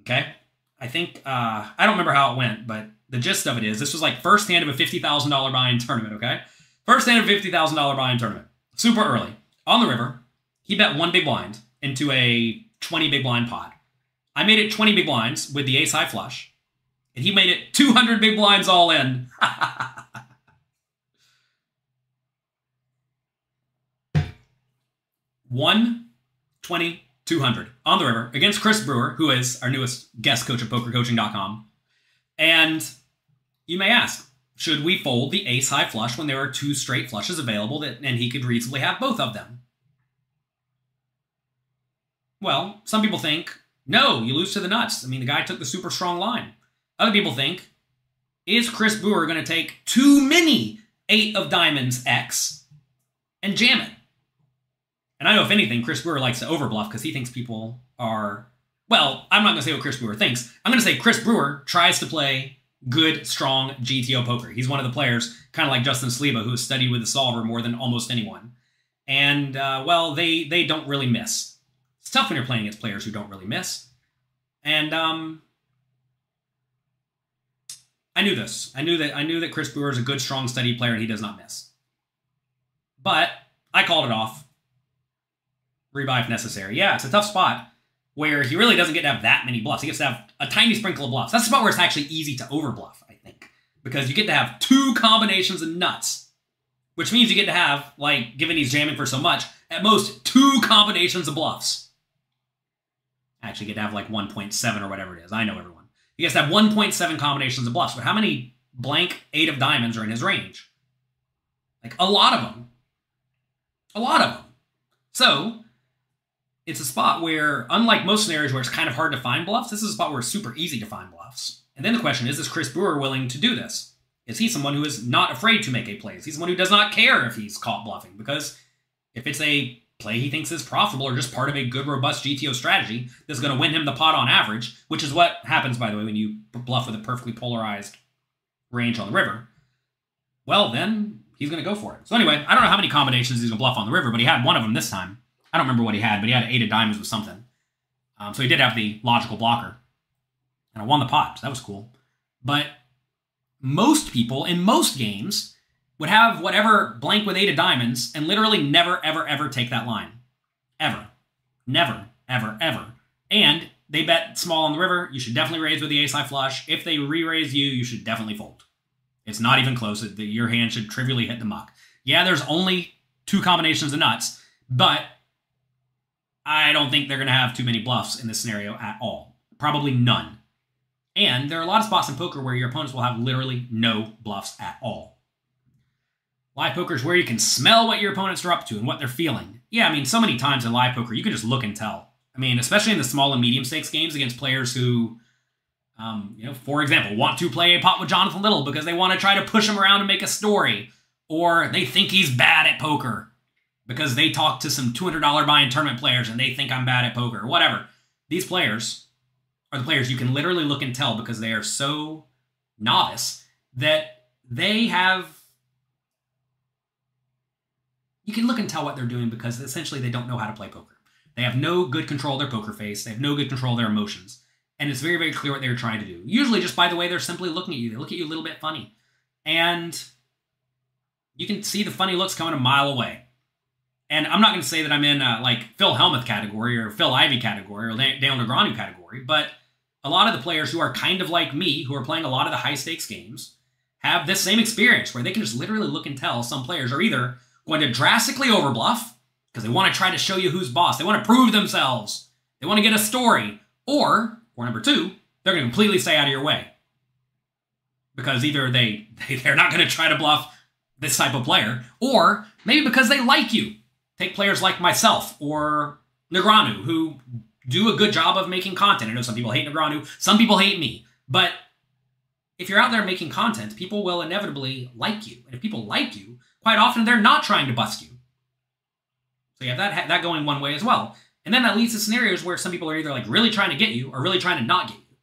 Okay? I think, uh, I don't remember how it went, but the gist of it is this was like first hand of a $50,000 buy-in tournament, okay? First hand of a $50,000 buy-in tournament. Super early. On the river. He bet one big blind into a 20 big blind pot. I made it 20 big blinds with the ace high flush. And he made it 200 big blinds all in. *laughs* One, 20, 200 on the river against Chris Brewer, who is our newest guest coach at pokercoaching.com. And you may ask, should we fold the ace high flush when there are two straight flushes available that, and he could reasonably have both of them? Well, some people think, no, you lose to the nuts. I mean, the guy took the super strong line. Other people think, is Chris Brewer going to take too many eight of diamonds X and jam it? And I know if anything, Chris Brewer likes to overbluff because he thinks people are. Well, I'm not going to say what Chris Brewer thinks. I'm going to say Chris Brewer tries to play good, strong GTO poker. He's one of the players, kind of like Justin Saliba, who has studied with the solver more than almost anyone. And uh, well, they they don't really miss. It's tough when you're playing against players who don't really miss. And um, I knew this. I knew that I knew that Chris Brewer is a good, strong, steady player, and he does not miss. But I called it off rebuy if necessary. Yeah, it's a tough spot where he really doesn't get to have that many bluffs. He gets to have a tiny sprinkle of bluffs. That's the spot where it's actually easy to overbluff, I think, because you get to have two combinations of nuts, which means you get to have, like, given he's jamming for so much, at most two combinations of bluffs. Actually, get to have like 1.7 or whatever it is. I know everyone. He gets to have 1.7 combinations of bluffs, but how many blank eight of diamonds are in his range? Like a lot of them. A lot of them. So it's a spot where, unlike most scenarios where it's kind of hard to find bluffs, this is a spot where it's super easy to find bluffs. And then the question is, is Chris Brewer willing to do this? Is he someone who is not afraid to make a play? Is he someone who does not care if he's caught bluffing? Because if it's a play he thinks is profitable or just part of a good, robust GTO strategy that's going to win him the pot on average, which is what happens, by the way, when you bluff with a perfectly polarized range on the river, well, then he's going to go for it. So anyway, I don't know how many combinations he's going to bluff on the river, but he had one of them this time. I don't remember what he had, but he had eight of diamonds with something. Um, so he did have the logical blocker. And I won the pot, so that was cool. But most people in most games would have whatever blank with eight of diamonds and literally never, ever, ever take that line. Ever. Never, ever, ever. And they bet small on the river. You should definitely raise with the ace high flush. If they re raise you, you should definitely fold. It's not even close. Your hand should trivially hit the muck. Yeah, there's only two combinations of nuts, but I don't think they're going to have too many bluffs in this scenario at all. Probably none. And there are a lot of spots in poker where your opponents will have literally no bluffs at all. Live poker is where you can smell what your opponents are up to and what they're feeling. Yeah, I mean, so many times in live poker, you can just look and tell. I mean, especially in the small and medium stakes games against players who, um, you know, for example, want to play a pot with Jonathan Little because they want to try to push him around and make a story, or they think he's bad at poker because they talk to some $200 buy-in tournament players and they think I'm bad at poker or whatever. These players are the players you can literally look and tell because they are so novice that they have you can look and tell what they're doing because essentially they don't know how to play poker. They have no good control of their poker face. They have no good control of their emotions. And it's very, very clear what they're trying to do. Usually just by the way they're simply looking at you. They look at you a little bit funny. And you can see the funny looks coming a mile away. And I'm not going to say that I'm in like Phil Hellmuth category or Phil Ivey category or Daniel Negreanu category, but a lot of the players who are kind of like me, who are playing a lot of the high stakes games, have this same experience where they can just literally look and tell some players are either going to drastically overbluff because they want to try to show you who's boss, they want to prove themselves, they want to get a story, or, or number two, they're going to completely stay out of your way. Because either they, they *laughs* they're not going to try to bluff this type of player, or maybe because they like you Take players like myself or Negreanu, who do a good job of making content. I know some people hate Negreanu, some people hate me, but if you're out there making content, people will inevitably like you. And if people like you, quite often they're not trying to bust you. So you have that, that going one way as well. And then that leads to scenarios where some people are either like really trying to get you or really trying to not get you.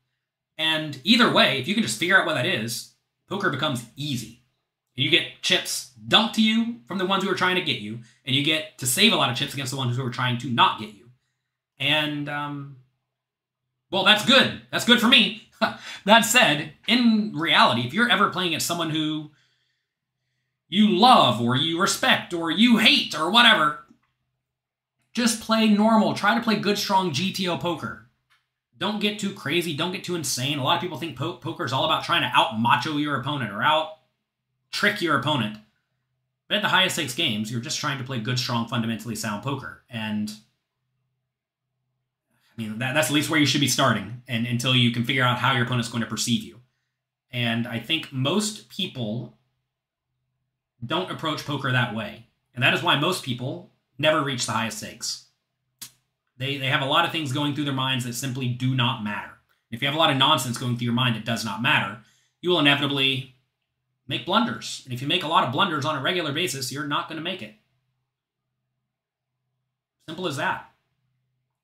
And either way, if you can just figure out what that is, poker becomes easy. You get chips dumped to you from the ones who are trying to get you, and you get to save a lot of chips against the ones who are trying to not get you. And um, well, that's good. That's good for me. *laughs* that said, in reality, if you're ever playing against someone who you love or you respect or you hate or whatever, just play normal. Try to play good, strong GTO poker. Don't get too crazy. Don't get too insane. A lot of people think po- poker is all about trying to out macho your opponent or out trick your opponent. But at the highest stakes games, you're just trying to play good, strong, fundamentally sound poker. And I mean, that, that's at least where you should be starting and until you can figure out how your opponent's going to perceive you. And I think most people don't approach poker that way. And that is why most people never reach the highest stakes. They, they have a lot of things going through their minds that simply do not matter. If you have a lot of nonsense going through your mind that does not matter, you will inevitably make blunders. And if you make a lot of blunders on a regular basis, you're not going to make it. Simple as that.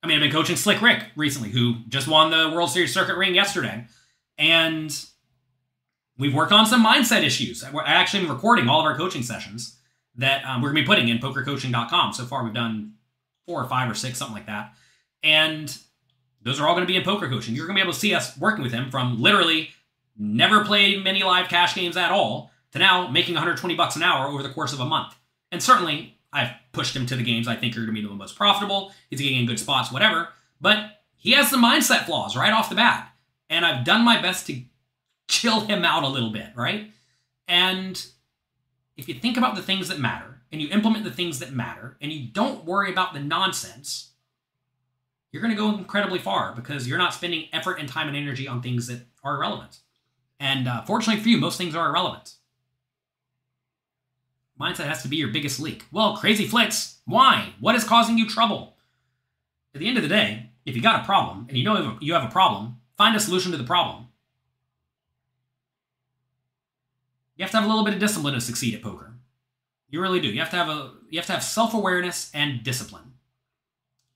I mean, I've been coaching Slick Rick recently, who just won the World Series circuit ring yesterday. And we've worked on some mindset issues. We're actually recording all of our coaching sessions that um, we're going to be putting in pokercoaching.com. So far, we've done four or five or six, something like that. And those are all going to be in poker coaching. You're going to be able to see us working with him from literally never played many live cash games at all to now making 120 bucks an hour over the course of a month. And certainly, I've pushed him to the games I think are going to be the most profitable. He's getting in good spots, whatever. But he has some mindset flaws right off the bat. And I've done my best to chill him out a little bit, right? And if you think about the things that matter and you implement the things that matter and you don't worry about the nonsense, you're going to go incredibly far because you're not spending effort and time and energy on things that are irrelevant. And uh, fortunately for you, most things are irrelevant. Mindset has to be your biggest leak. Well, crazy flicks, why? What is causing you trouble? At the end of the day, if you got a problem and you know you have a problem, find a solution to the problem. You have to have a little bit of discipline to succeed at poker. You really do. You have to have a you have to have self-awareness and discipline.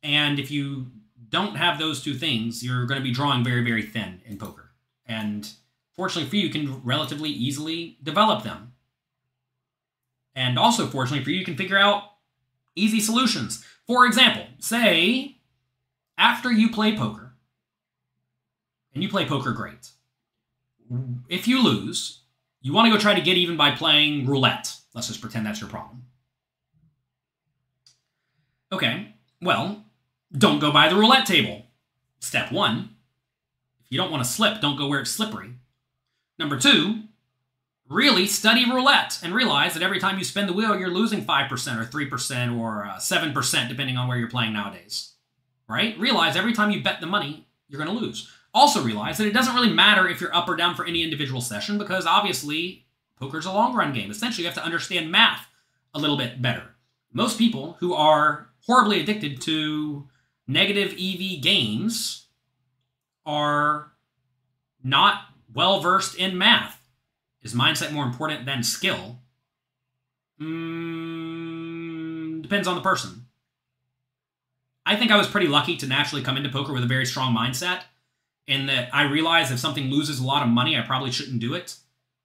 And if you don't have those two things, you're going to be drawing very very thin in poker. And fortunately for you, you can relatively easily develop them. And also fortunately for you, you can figure out easy solutions. For example, say after you play poker and you play poker great. If you lose, you want to go try to get even by playing roulette. Let's just pretend that's your problem. Okay, well, don't go by the roulette table. Step one, if you don't want to slip, don't go where it's slippery. Number two, really study roulette and realize that every time you spin the wheel, you're losing 5% or 3% or uh, 7%, depending on where you're playing nowadays. Right? Realize every time you bet the money, you're going to lose. Also realize that it doesn't really matter if you're up or down for any individual session because obviously poker's a long run game. Essentially, you have to understand math a little bit better. Most people who are horribly addicted to negative EV games are not well versed in math. Is mindset more important than skill? Mm, depends on the person. I think I was pretty lucky to naturally come into poker with a very strong mindset in that I realize if something loses a lot of money, I probably shouldn't do it.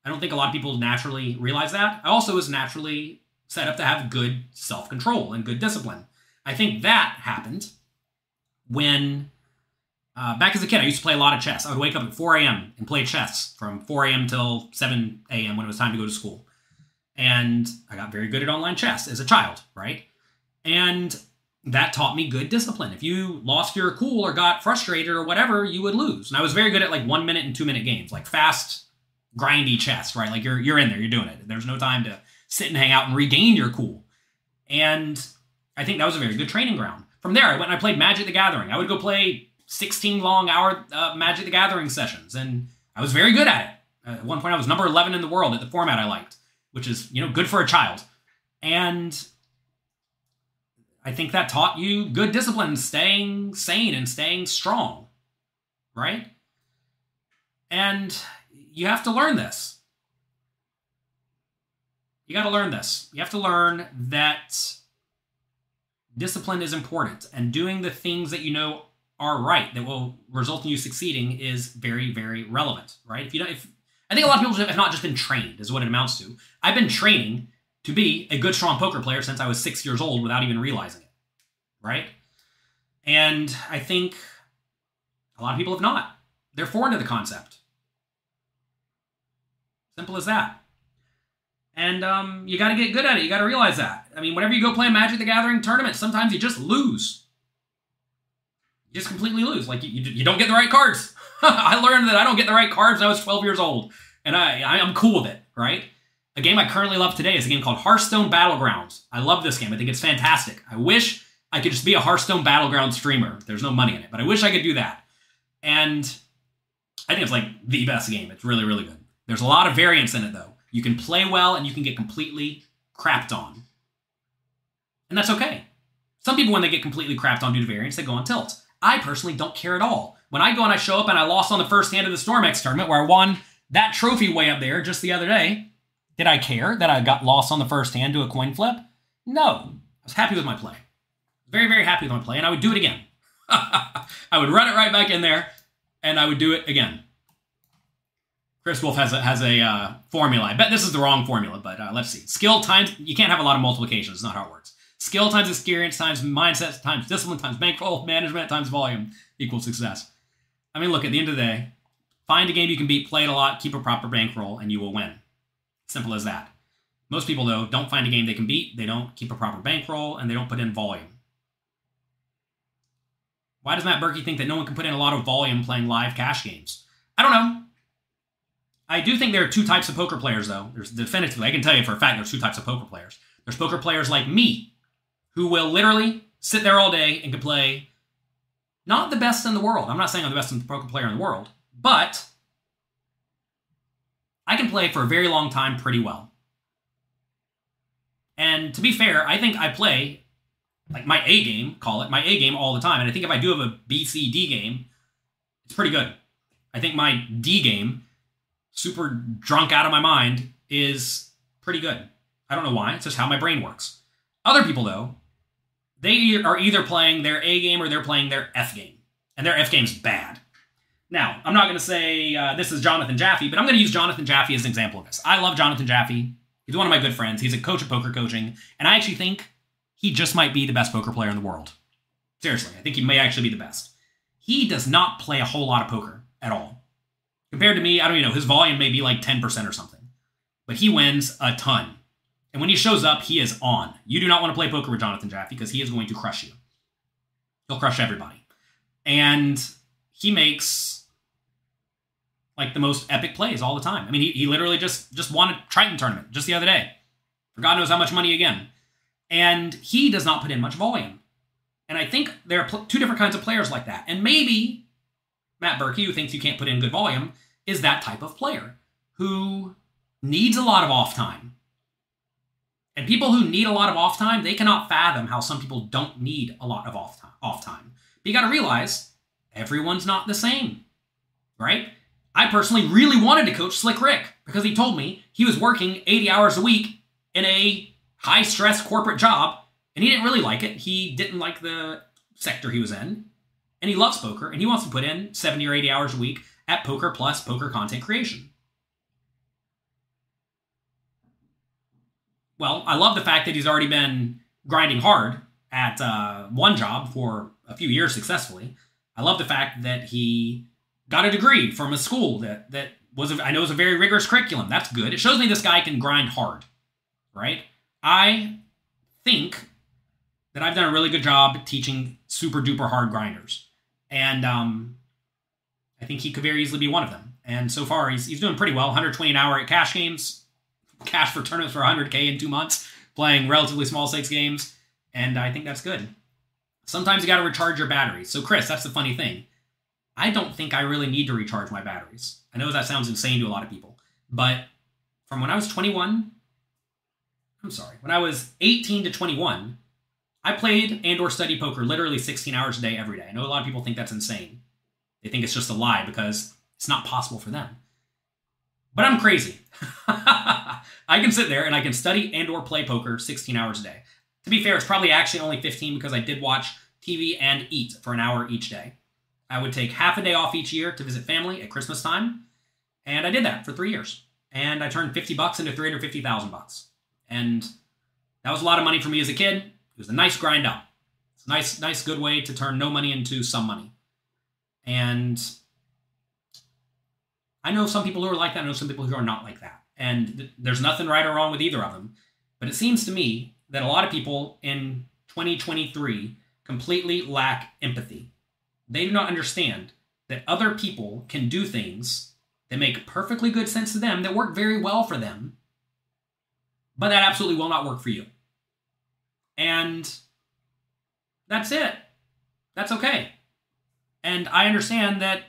I don't think a lot of people naturally realize that. I also was naturally set up to have good self control and good discipline. I think that happened when, uh, back as a kid, I used to play a lot of chess. I would wake up at 4 a.m. and play chess from 4 a.m. till 7 a.m. when it was time to go to school. And I got very good at online chess as a child, right? And that taught me good discipline. If you lost your cool or got frustrated or whatever, you would lose. And I was very good at like one minute and two minute games, like fast, grindy chess, right? Like you're you're in there, you're doing it. There's no time to sit and hang out and regain your cool. And I think that was a very good training ground. From there, I went and I played Magic the Gathering. I would go play 16 long hour uh, Magic the Gathering sessions, and I was very good at it. Uh, at one point, I was number 11 in the world at the format I liked, which is you know good for a child. And I think that taught you good discipline, staying sane and staying strong, right? And you have to learn this. You got to learn this. You have to learn that discipline is important and doing the things that you know are right that will result in you succeeding is very very relevant, right? If you don't if I think a lot of people have not just been trained, is what it amounts to. I've been training to be a good, strong poker player since I was six years old without even realizing it. Right? And I think a lot of people have not. They're foreign to the concept. Simple as that. And um, you got to get good at it. You got to realize that. I mean, whenever you go play a Magic the Gathering tournament, sometimes you just lose. You just completely lose. Like, you, you, don't get the right cards. *laughs* I learned that I don't get the right cards when I was 12 years old. And I, I'm cool with it, right? A game I currently love today is a game called Hearthstone Battlegrounds. I love this game. I think it's fantastic. I wish I could just be a Hearthstone Battleground streamer. There's no money in it, but I wish I could do that. And I think it's like the best game. It's really, really good. There's a lot of variance in it, though. You can play well and you can get completely crapped on. And that's okay. Some people, when they get completely crapped on due to variance, they go on tilt. I personally don't care at all. When I go and I show up and I lost on the first hand of the Storm-X tournament where I won that trophy way up there just the other day, did I care that I got lost on the first hand to a coin flip? No. I was happy with my play. Very, very happy with my play, and I would do it again. *laughs* I would run it right back in there, and I would do it again. Chris Wolf has a, has a uh, formula. I bet this is the wrong formula, but uh, let's see. Skill times, you can't have a lot of multiplications. It's not how it works. Skill times experience times mindset times discipline times bankroll oh, management times volume equals success. I mean, look, at the end of the day, find a game you can beat, play it a lot, keep a proper bankroll, and you will win. Simple as that. Most people, though, don't find a game they can beat, they don't keep a proper bankroll, and they don't put in volume. Why does Matt Berkey think that no one can put in a lot of volume playing live cash games? I don't know. I do think there are two types of poker players, though. There's definitively, I can tell you for a fact, there's two types of poker players. There's poker players like me, who will literally sit there all day and can play not the best in the world. I'm not saying I'm the best poker player in the world, but I can play for a very long time pretty well. And to be fair, I think I play like my A game, call it my A game all the time. And I think if I do have a B, C, D game, it's pretty good. I think my D game, super drunk out of my mind, is pretty good. I don't know why. It's just how my brain works. Other people, though, they are either playing their A game or they're playing their F game. And their F game's bad. Now, I'm not going to say uh, this is Jonathan Jaffe, but I'm going to use Jonathan Jaffe as an example of this. I love Jonathan Jaffe. He's one of my good friends. He's a coach of poker coaching. And I actually think he just might be the best poker player in the world. Seriously, I think he may actually be the best. He does not play a whole lot of poker at all. Compared to me, I don't even know, his volume may be like 10% or something. But he wins a ton. And when he shows up, he is on. You do not want to play poker with Jonathan Jaffe because he is going to crush you. He'll crush everybody. And he makes like the most epic plays all the time. I mean, he, he literally just just won a Triton tournament just the other day for God knows how much money again. And he does not put in much volume. And I think there are pl- two different kinds of players like that. And maybe Matt Berkey, who thinks you can't put in good volume, is that type of player who needs a lot of off time. And people who need a lot of off time, they cannot fathom how some people don't need a lot of off time. Off time. But you got to realize everyone's not the same, right? I personally really wanted to coach Slick Rick because he told me he was working 80 hours a week in a high stress corporate job and he didn't really like it. He didn't like the sector he was in and he loves poker and he wants to put in 70 or 80 hours a week at poker plus poker content creation. Well, I love the fact that he's already been grinding hard at uh, one job for a few years successfully. I love the fact that he got a degree from a school that that was a, I know is a very rigorous curriculum. That's good. It shows me this guy can grind hard, right? I think that I've done a really good job teaching super duper hard grinders, and um, I think he could very easily be one of them. And so far, he's he's doing pretty well. 120 an hour at cash games, cash for tournaments for 100k in two months, playing relatively small stakes games, and I think that's good. Sometimes you got to recharge your batteries. So, Chris, that's the funny thing. I don't think I really need to recharge my batteries. I know that sounds insane to a lot of people, but from when I was 21, I'm sorry, when I was 18 to 21, I played and or studied poker literally 16 hours a day every day. I know a lot of people think that's insane. They think it's just a lie because it's not possible for them. But I'm crazy. *laughs* I can sit there and I can study and or play poker 16 hours a day. To be fair, it's probably actually only 15 because I did watch TV and eat for an hour each day. I would take half a day off each year to visit family at Christmas time, And I did that for three years. And I turned 50 bucks into 350,000 bucks. And that was a lot of money for me as a kid. It was a nice grind up. It's a nice, nice, good way to turn no money into some money. And I know some people who are like that. I know some people who are not like that. And th- there's nothing right or wrong with either of them. But it seems to me that a lot of people in 2023 completely lack empathy. They do not understand that other people can do things that make perfectly good sense to them, that work very well for them, but that absolutely will not work for you. And that's it. That's okay. And I understand that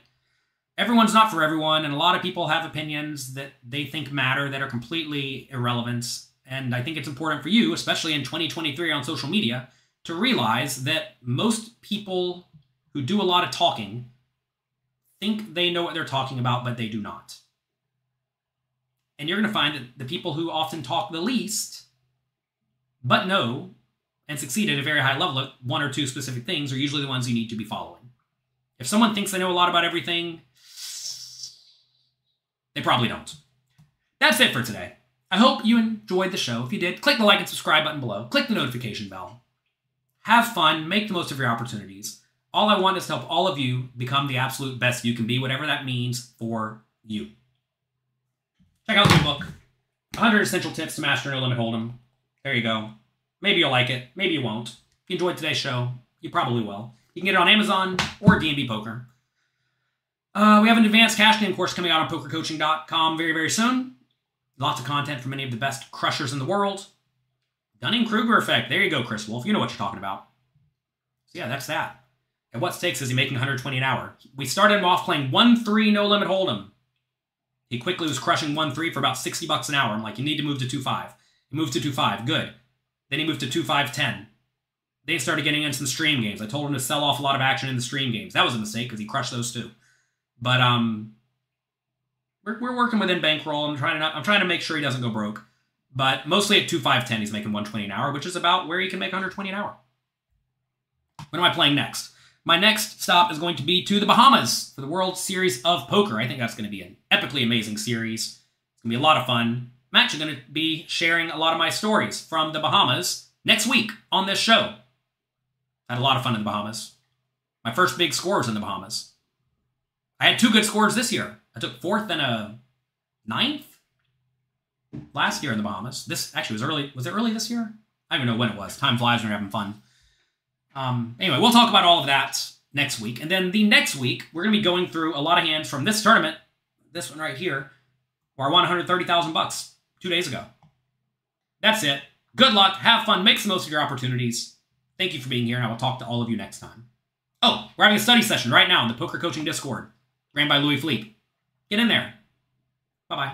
everyone's not for everyone, and a lot of people have opinions that they think matter that are completely irrelevant. And I think it's important for you, especially in 2023 on social media, to realize that most people who do a lot of talking think they know what they're talking about, but they do not. And you're going to find that the people who often talk the least, but know and succeed at a very high level at one or two specific things, are usually the ones you need to be following. If someone thinks they know a lot about everything, they probably don't. That's it for today. I hope you enjoyed the show. If you did, click the like and subscribe button below. Click the notification bell. Have fun, make the most of your opportunities. All I want is to help all of you become the absolute best you can be, whatever that means for you. Check out the book 100 Essential Tips to Master No Limit Hold'em. There you go. Maybe you'll like it, maybe you won't. If you enjoyed today's show, you probably will. You can get it on Amazon or D&B Poker. Uh, we have an advanced cash game course coming out on pokercoaching.com very, very soon. Lots of content from many of the best crushers in the world. Dunning-Kruger effect. There you go, Chris Wolf. You know what you're talking about. So yeah, that's that. At what stakes is he making 120 an hour? We started him off playing 1-3 no limit hold'em. He quickly was crushing 1-3 for about 60 bucks an hour. I'm like, you need to move to 2-5. He moved to 2-5. Good. Then he moved to 2-5-10. They started getting in some stream games. I told him to sell off a lot of action in the stream games. That was a mistake because he crushed those too. But um, we're, we're working within bankroll. I'm trying to not, I'm trying to make sure he doesn't go broke. But mostly at 2-5-10, he's making 120 an hour, which is about where he can make 120 an hour. What am I playing next? My next stop is going to be to the Bahamas for the World Series of Poker. I think that's going to be an epically amazing series. It's going to be a lot of fun. I'm actually going to be sharing a lot of my stories from the Bahamas next week on this show. I had a lot of fun in the Bahamas. My first big score was in the Bahamas. I had two good scores this year. I took fourth and a ninth last year in the Bahamas. This actually was early. Was it early this year? I don't even know when it was. Time flies when you're having fun. Um, anyway, we'll talk about all of that next week. And then the next week, we're going to be going through a lot of hands from this tournament, this one right here, where I won 130,000 bucks two days ago. That's it. Good luck. Have fun. Make the most of your opportunities. Thank you for being here, and I will talk to all of you next time. Oh, we're having a study session right now in the Poker Coaching Discord, ran by Louis Philippe. Get in there. Bye bye.